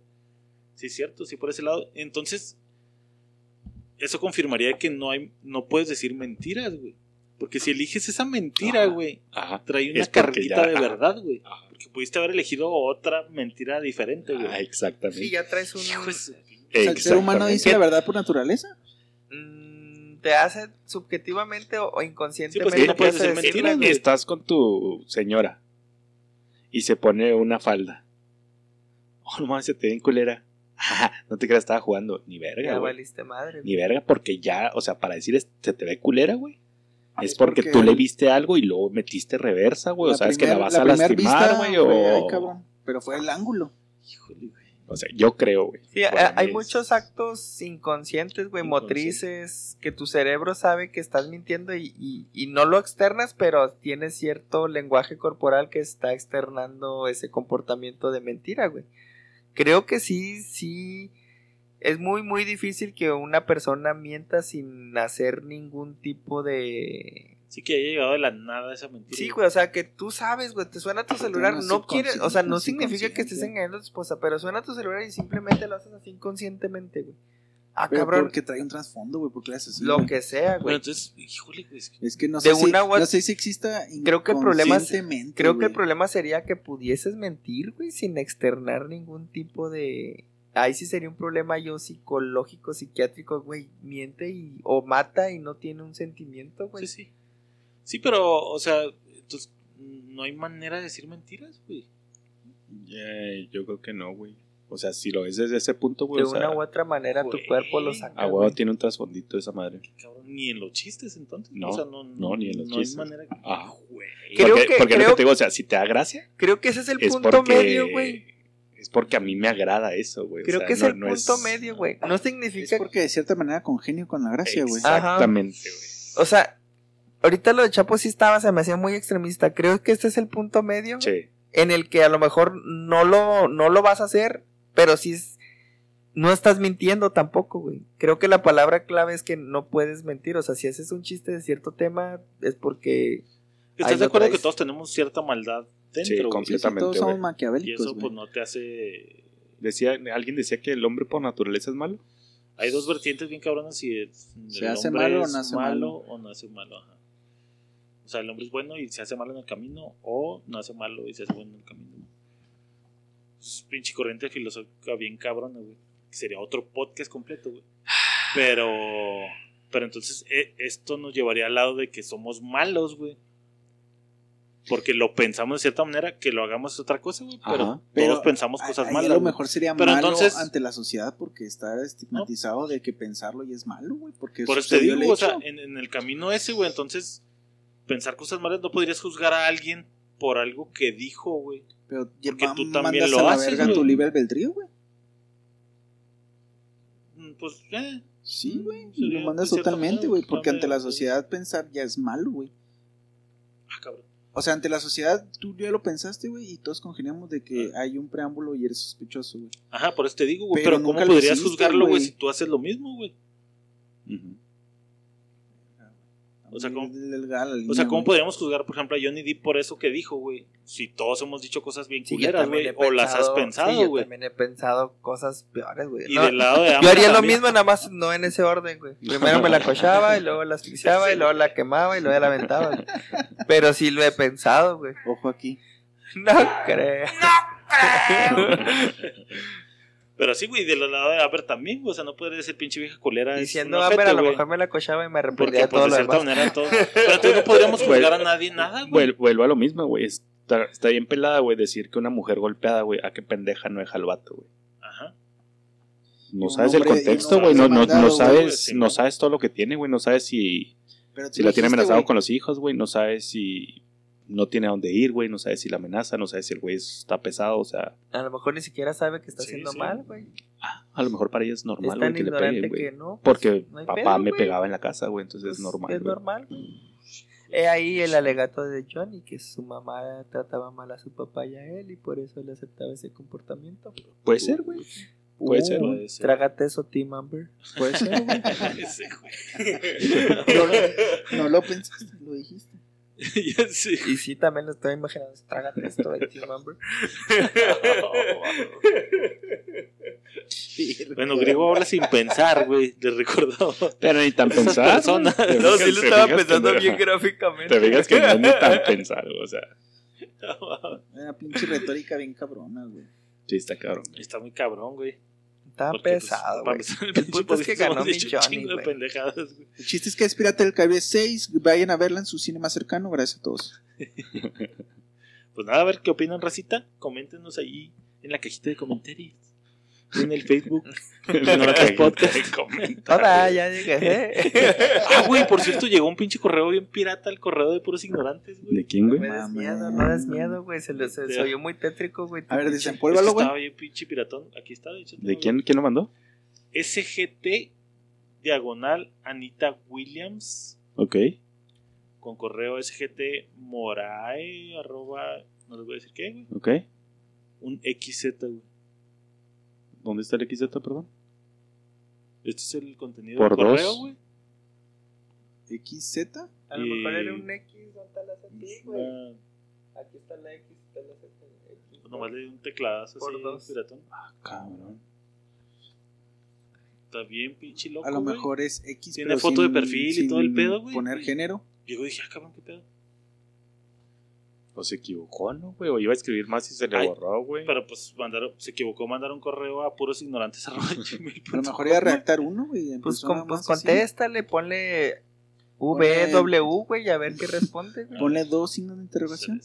Sí, cierto, sí por ese lado. Entonces, eso confirmaría que no hay, no puedes decir mentiras, güey. Porque si eliges esa mentira, güey, trae una carguita ya- de ajá. verdad, güey. Porque pudiste haber elegido otra mentira diferente, güey. Ah, exactamente. Sí, ya traes un... O sea, el ser humano dice la verdad por naturaleza. Mm, te hace subjetivamente o, inconscientemente. Sí, pues, no puedes decir mentiras, güey. Estás con tu señora y se pone una falda. Oh, no mames, se te ven culera. no te creas, estaba jugando. Ni verga, Ya güey. valiste madre. Ni verga, porque ya, o sea, para decir se te ve culera, güey. Es, Es porque, porque tú le viste algo y luego metiste reversa, güey. O sea, es que la vas a lastimar, güey. O... Pero fue el ángulo. Híjole, güey. o sea, yo creo, güey. Sí, hay es- muchos actos inconscientes, güey, motrices, que tu cerebro sabe que estás mintiendo y, y- y no lo externas, pero tienes cierto lenguaje corporal que está externando ese comportamiento de mentira, güey. Creo que sí, sí, es muy, muy difícil que una persona mienta sin hacer ningún tipo de... Sí que haya llegado de la nada esa mentira. Sí, güey, o sea, que tú sabes, güey, te suena tu celular, no, quieres, o sea, no significa que estés engañando a tu esposa, pero suena tu celular y simplemente lo haces así inconscientemente, güey. Ah, Pero cabrón, porque trae un trasfondo, güey, porque así. lo que sea, Bueno, güey. entonces, híjole, güey. es que- no de sé, si, una no sé si exista Creo que el problema Creo que el problema sería que pudieses mentir, güey, sin externar ningún tipo de... Ahí sí sería un problema yo psicológico, psiquiátrico, güey. Miente y... o mata y no tiene un sentimiento, güey. Sí, sí. Sí, pero, o sea, entonces, no hay manera de decir mentiras, güey. Eh, yo creo que no, güey. O sea, si lo ves desde ese punto, güey. De o sea, una u otra manera tu cuerpo lo saca. a huevo güey. tiene un trasfondito esa madre. Cabrón, ni en los chistes, entonces. No, o sea, no, no, ni en los no chistes. hay manera. Ah. Güey. Creo porque, que- porque lo creo- que te digo, o sea, si te da gracia, Creo que ese es el es punto porque. medio, güey. Es porque a mí me agrada eso, güey. o Creo sea, que es no- el no punto es- medio, güey. No Es significa... porque de cierta manera congenio con la gracia, güey. Exactamente, güey. O sea, ahorita lo de Chapo sí estaba, se me hacía muy extremista. Creo que este es el punto medio Sí. en el que a lo mejor no lo, no lo vas a hacer, pero sí es- no estás mintiendo tampoco, güey. Creo que la palabra clave es que no puedes mentir. O sea, si haces un chiste de cierto tema, es porque... ¿Estás de acuerdo traes. que todos tenemos cierta maldad dentro, Sí, güey? Sí, sí, completamente, todos somos güey. Y maquiavélicos, eso, güey. pues, no te hace. Decía, alguien decía que el hombre por naturaleza es malo. Hay dos vertientes bien cabronas y es, ¿Se el hace hombre malo o es nace malo malo? o nace malo. Ajá. O sea, el hombre es bueno y se hace malo en el camino o nace malo y se hace bueno en el camino. Es pinche corriente filosófica bien cabrona, güey. Que sería otro podcast completo, güey. Pero, pero entonces e- esto nos llevaría al lado de que somos malos, güey. Porque lo pensamos de cierta manera, que lo hagamos es otra cosa, güey. Pero, todos pensamos cosas ahí malas. A lo mejor sería Pero malo entonces- ante la sociedad porque está estigmatizado de que pensarlo y es malo, güey. Porque Por eso te digo, o sea, en, en el camino ese, güey, entonces pensar cosas malas no podrías juzgar a alguien por algo que dijo, güey. Pero ya tú también mandas lo a la haces, verga güey. tu libre albedrío, güey. Mm, Pues, eh, Sí, güey. sería Lo mandas totalmente, güey. Porque ante la güey. sociedad pensar ya es malo, güey. ah, cabrón. O sea, ante la sociedad tú ya lo pensaste, güey, y todos congeniamos de que hay un preámbulo y eres sospechoso, güey. Ajá, por eso te digo, güey. Pero Pero, ¿cómo podrías juzgarlo, güey, güey. si tú haces lo mismo, güey? Ujú. O sea, ¿cómo- O sea, ¿cómo podríamos juzgar, por ejemplo, a Johnny Depp por eso que dijo, güey? Si todos hemos dicho cosas bien Sí, yo culeras, güey. O las has sí, pensado, yo güey. también he pensado cosas peores, güey. y No, del lado de yo haría lo mismo, nada más no en ese orden, güey. Primero me la cochaba y luego la asfixiaba y luego la quemaba y luego la aventaba. güey. Pero sí lo he pensado, güey. Ojo aquí. No creo. Pero sí, güey, del lado de Amber también, güey. O sea, no podría decir pinche vieja culera. Un Amber, a lo mejor me la cochaba y me Porque, arrepentía de pues, todo de lo cierta demás. manera, todo. Pero entonces no podríamos juzgar a nadie nada, güey. Vuel- Vuelvo a lo mismo, güey. Está, está bien pelada, güey, decir que una mujer golpeada, güey, a qué pendeja no deja al vato, güey. Ajá. No sabes el hombre- contexto, güey. No, no, no sabes, no sabes todo lo que tiene, güey. No sabes si, Pero tú si la tiene amenazado con los hijos, güey. No sabes si no tiene a dónde ir, güey. No sabes si la amenaza, no sabes si el güey está pesado, o sea, A lo mejor ni siquiera sabe que está Sí, haciendo sí. mal, güey. a lo mejor para ella es Es normal, tan que le peguen, güey. no. pues, Porque no papá pedo, me pegaba en la casa, güey, entonces Pues, es normal. Es normal, güey. He ahí el alegato de Johnny, que su mamá trataba mal a su papá y a él y por eso le aceptaba ese comportamiento. Puede ser, güey. Puede ser, Puede ser. Trágate eso, Team Amber. Puede ser, güey. No lo pensaste, lo dijiste. sé. Y sí, también lo estoy imaginando. Trágate esto de Team Amber. Bueno, griego habla sin pensar, güey. Le recordaba. Pero ni tan pensar. No, fijas- sí lo estaba fijas pensando no- bien gráficamente. Te digas que no es ni tan pensar, güey, o sea, Una pinche retórica bien cabrona, güey. sí está cabrón. güey. Está muy cabrón, güey. Porque, pues, pesado, güey. El punto es que ganó mi Johnny. El chiste es que es Pirata del Caribe 6. Vayan a verla en su cine más cercano. Gracias a todos. Pues nada, a ver qué opinan, racita. Coméntenos ahí en la cajita de comentarios. En el Facebook. Ignorantes Podcast. Hola, ya llegué. Ah, güey, por cierto, llegó un pinche correo bien pirata al correo de puros ignorantes, güey. ¿De quién, No güey? me des Mames. miedo, no des miedo, güey. Se, le- se, se oyó muy tétrico, güey. A ver, desempólvalo, güey. Estaba bien pinche piratón. Aquí está, de hecho. ¿De quién, quién lo mandó? SGT diagonal Anita Williams Ok. con correo SGT morae arroba no les voy a decir qué, güey. Ok. Un XZ, güey. ¿Dónde está el XZ, perdón? Este es el contenido Por del correo, dos. güey. XZ. A lo mejor era un X, ¿dónde está la Z, güey? Ah, Aquí está la X, está la Z. X. pues nomás le di un tecladazo Por así, dos. piratón. Cabrón. Está bien pinche loco, A lo güey. mejor es X. Tiene pero foto de sin- perfil y sin todo el pedo, güey. Poner género. Llegó y dije, ah, cabrón, qué pedo. O se equivocó, ¿no, güey? O iba a escribir más y se le Ay, borró, güey. Pero pues mandaron, se equivocó mandar un correo a puros ignorantes A lo mejor iba a redactar uno, güey. Pues, con- pues más así. contéstale, ponle VW, güey, a ver qué responde. güey. Ponle dos signos de interrogación.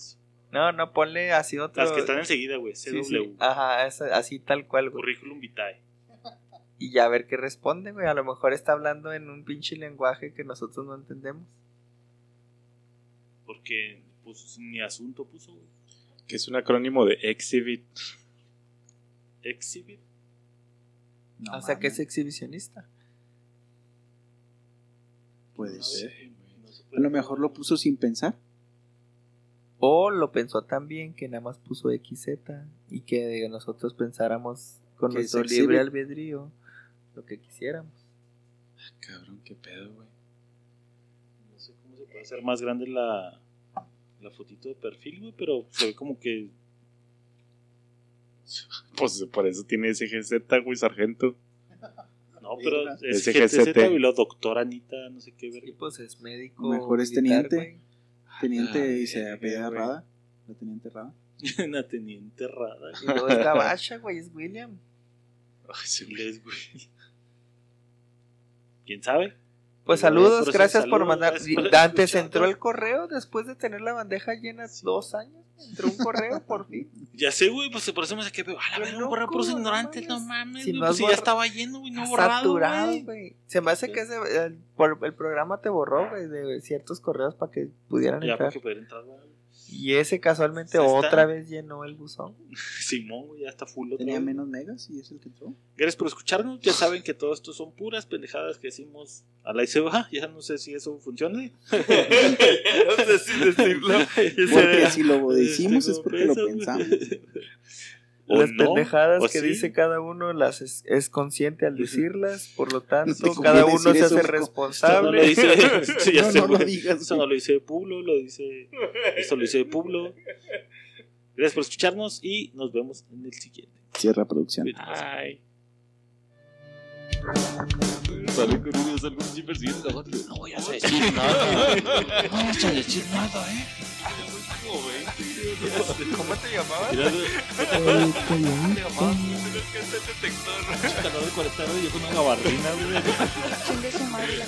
No, no, ponle así otro. Las que están enseguida, güey. CW. Sí, sí. Ajá, así tal cual, güey. Currículum vitae. Y ya a ver qué responde, güey. A lo mejor está hablando en un pinche lenguaje que nosotros no entendemos. Porque pues, ni asunto puso, güey. Que es un acrónimo de Exhibit. Exhibit. No o sea que es exhibicionista. Puede No ser. no se A lo mejor lo puso sin pensar. O lo pensó también que nada más puso XZ y que nosotros pensáramos con nuestro libre albedrío lo que quisiéramos. Cabrón, qué pedo, güey. No sé cómo se puede hacer más grande la, la fotito de perfil, güey, pero se ve como que. Pues por eso tiene ese GZ, güey, sargento. No, pero es SGCT. GTZ y la doctora Anita, no sé qué Y ver. pues es médico. Mejor es militar, teniente. güey. Teniente Ah, y se verga, apellida güey. Rada. La teniente Rada. Una teniente rara. Y luego es gabacha, güey, es William. Ay, sí, güey. Güey. ¿Quién sabe? Pues saludos, gracias saludos, por mandar. gracias por Dante, escuchar. entró el correo después de tener la bandeja llena dos años. Entró un correo por fin. Ya sé, güey, pues por eso me saqué, a la verga, un correo por loco, no ignorantes, no mames. Si no pues si ya estaba lleno, güey, no borrado, saturado, güey. Se me hace que ese, el, el programa te borró, güey, de ciertos correos para que pudieran Ya para entrar. que pudiera entrar, güey. Y ese casualmente está. otra vez llenó el buzón. Simón, ya está full otra Tenía vez. menos megas y es el que entró. Gracias por escucharnos. Ya saben que todo esto son puras pendejadas que decimos a la ICBA. Ya no sé si eso funciona. no sé si decirlo. Porque si lo decimos Este, es porque lo eso, güey. pensamos. O Las no, pendejadas o que sí. dice cada uno las es, es consciente al decirlas, por lo tanto, cada uno se hace Nico. Esto no lo responsable. dice. sí, no, no lo güey. digas. Eso no lo dice Pueblo, lo dice. Esto lo dice Pueblo. Gracias por escucharnos y nos vemos en el siguiente. Cierra producción. Ay. Sale con persiguiendo. No voy a decir nada. No vas a decir nada, ¿eh? ¿Cómo te llamabas? ¿Cómo te llamabas? Tienes que hacer detector. calor de y yo con una gabardina, güey. Chingue su madre la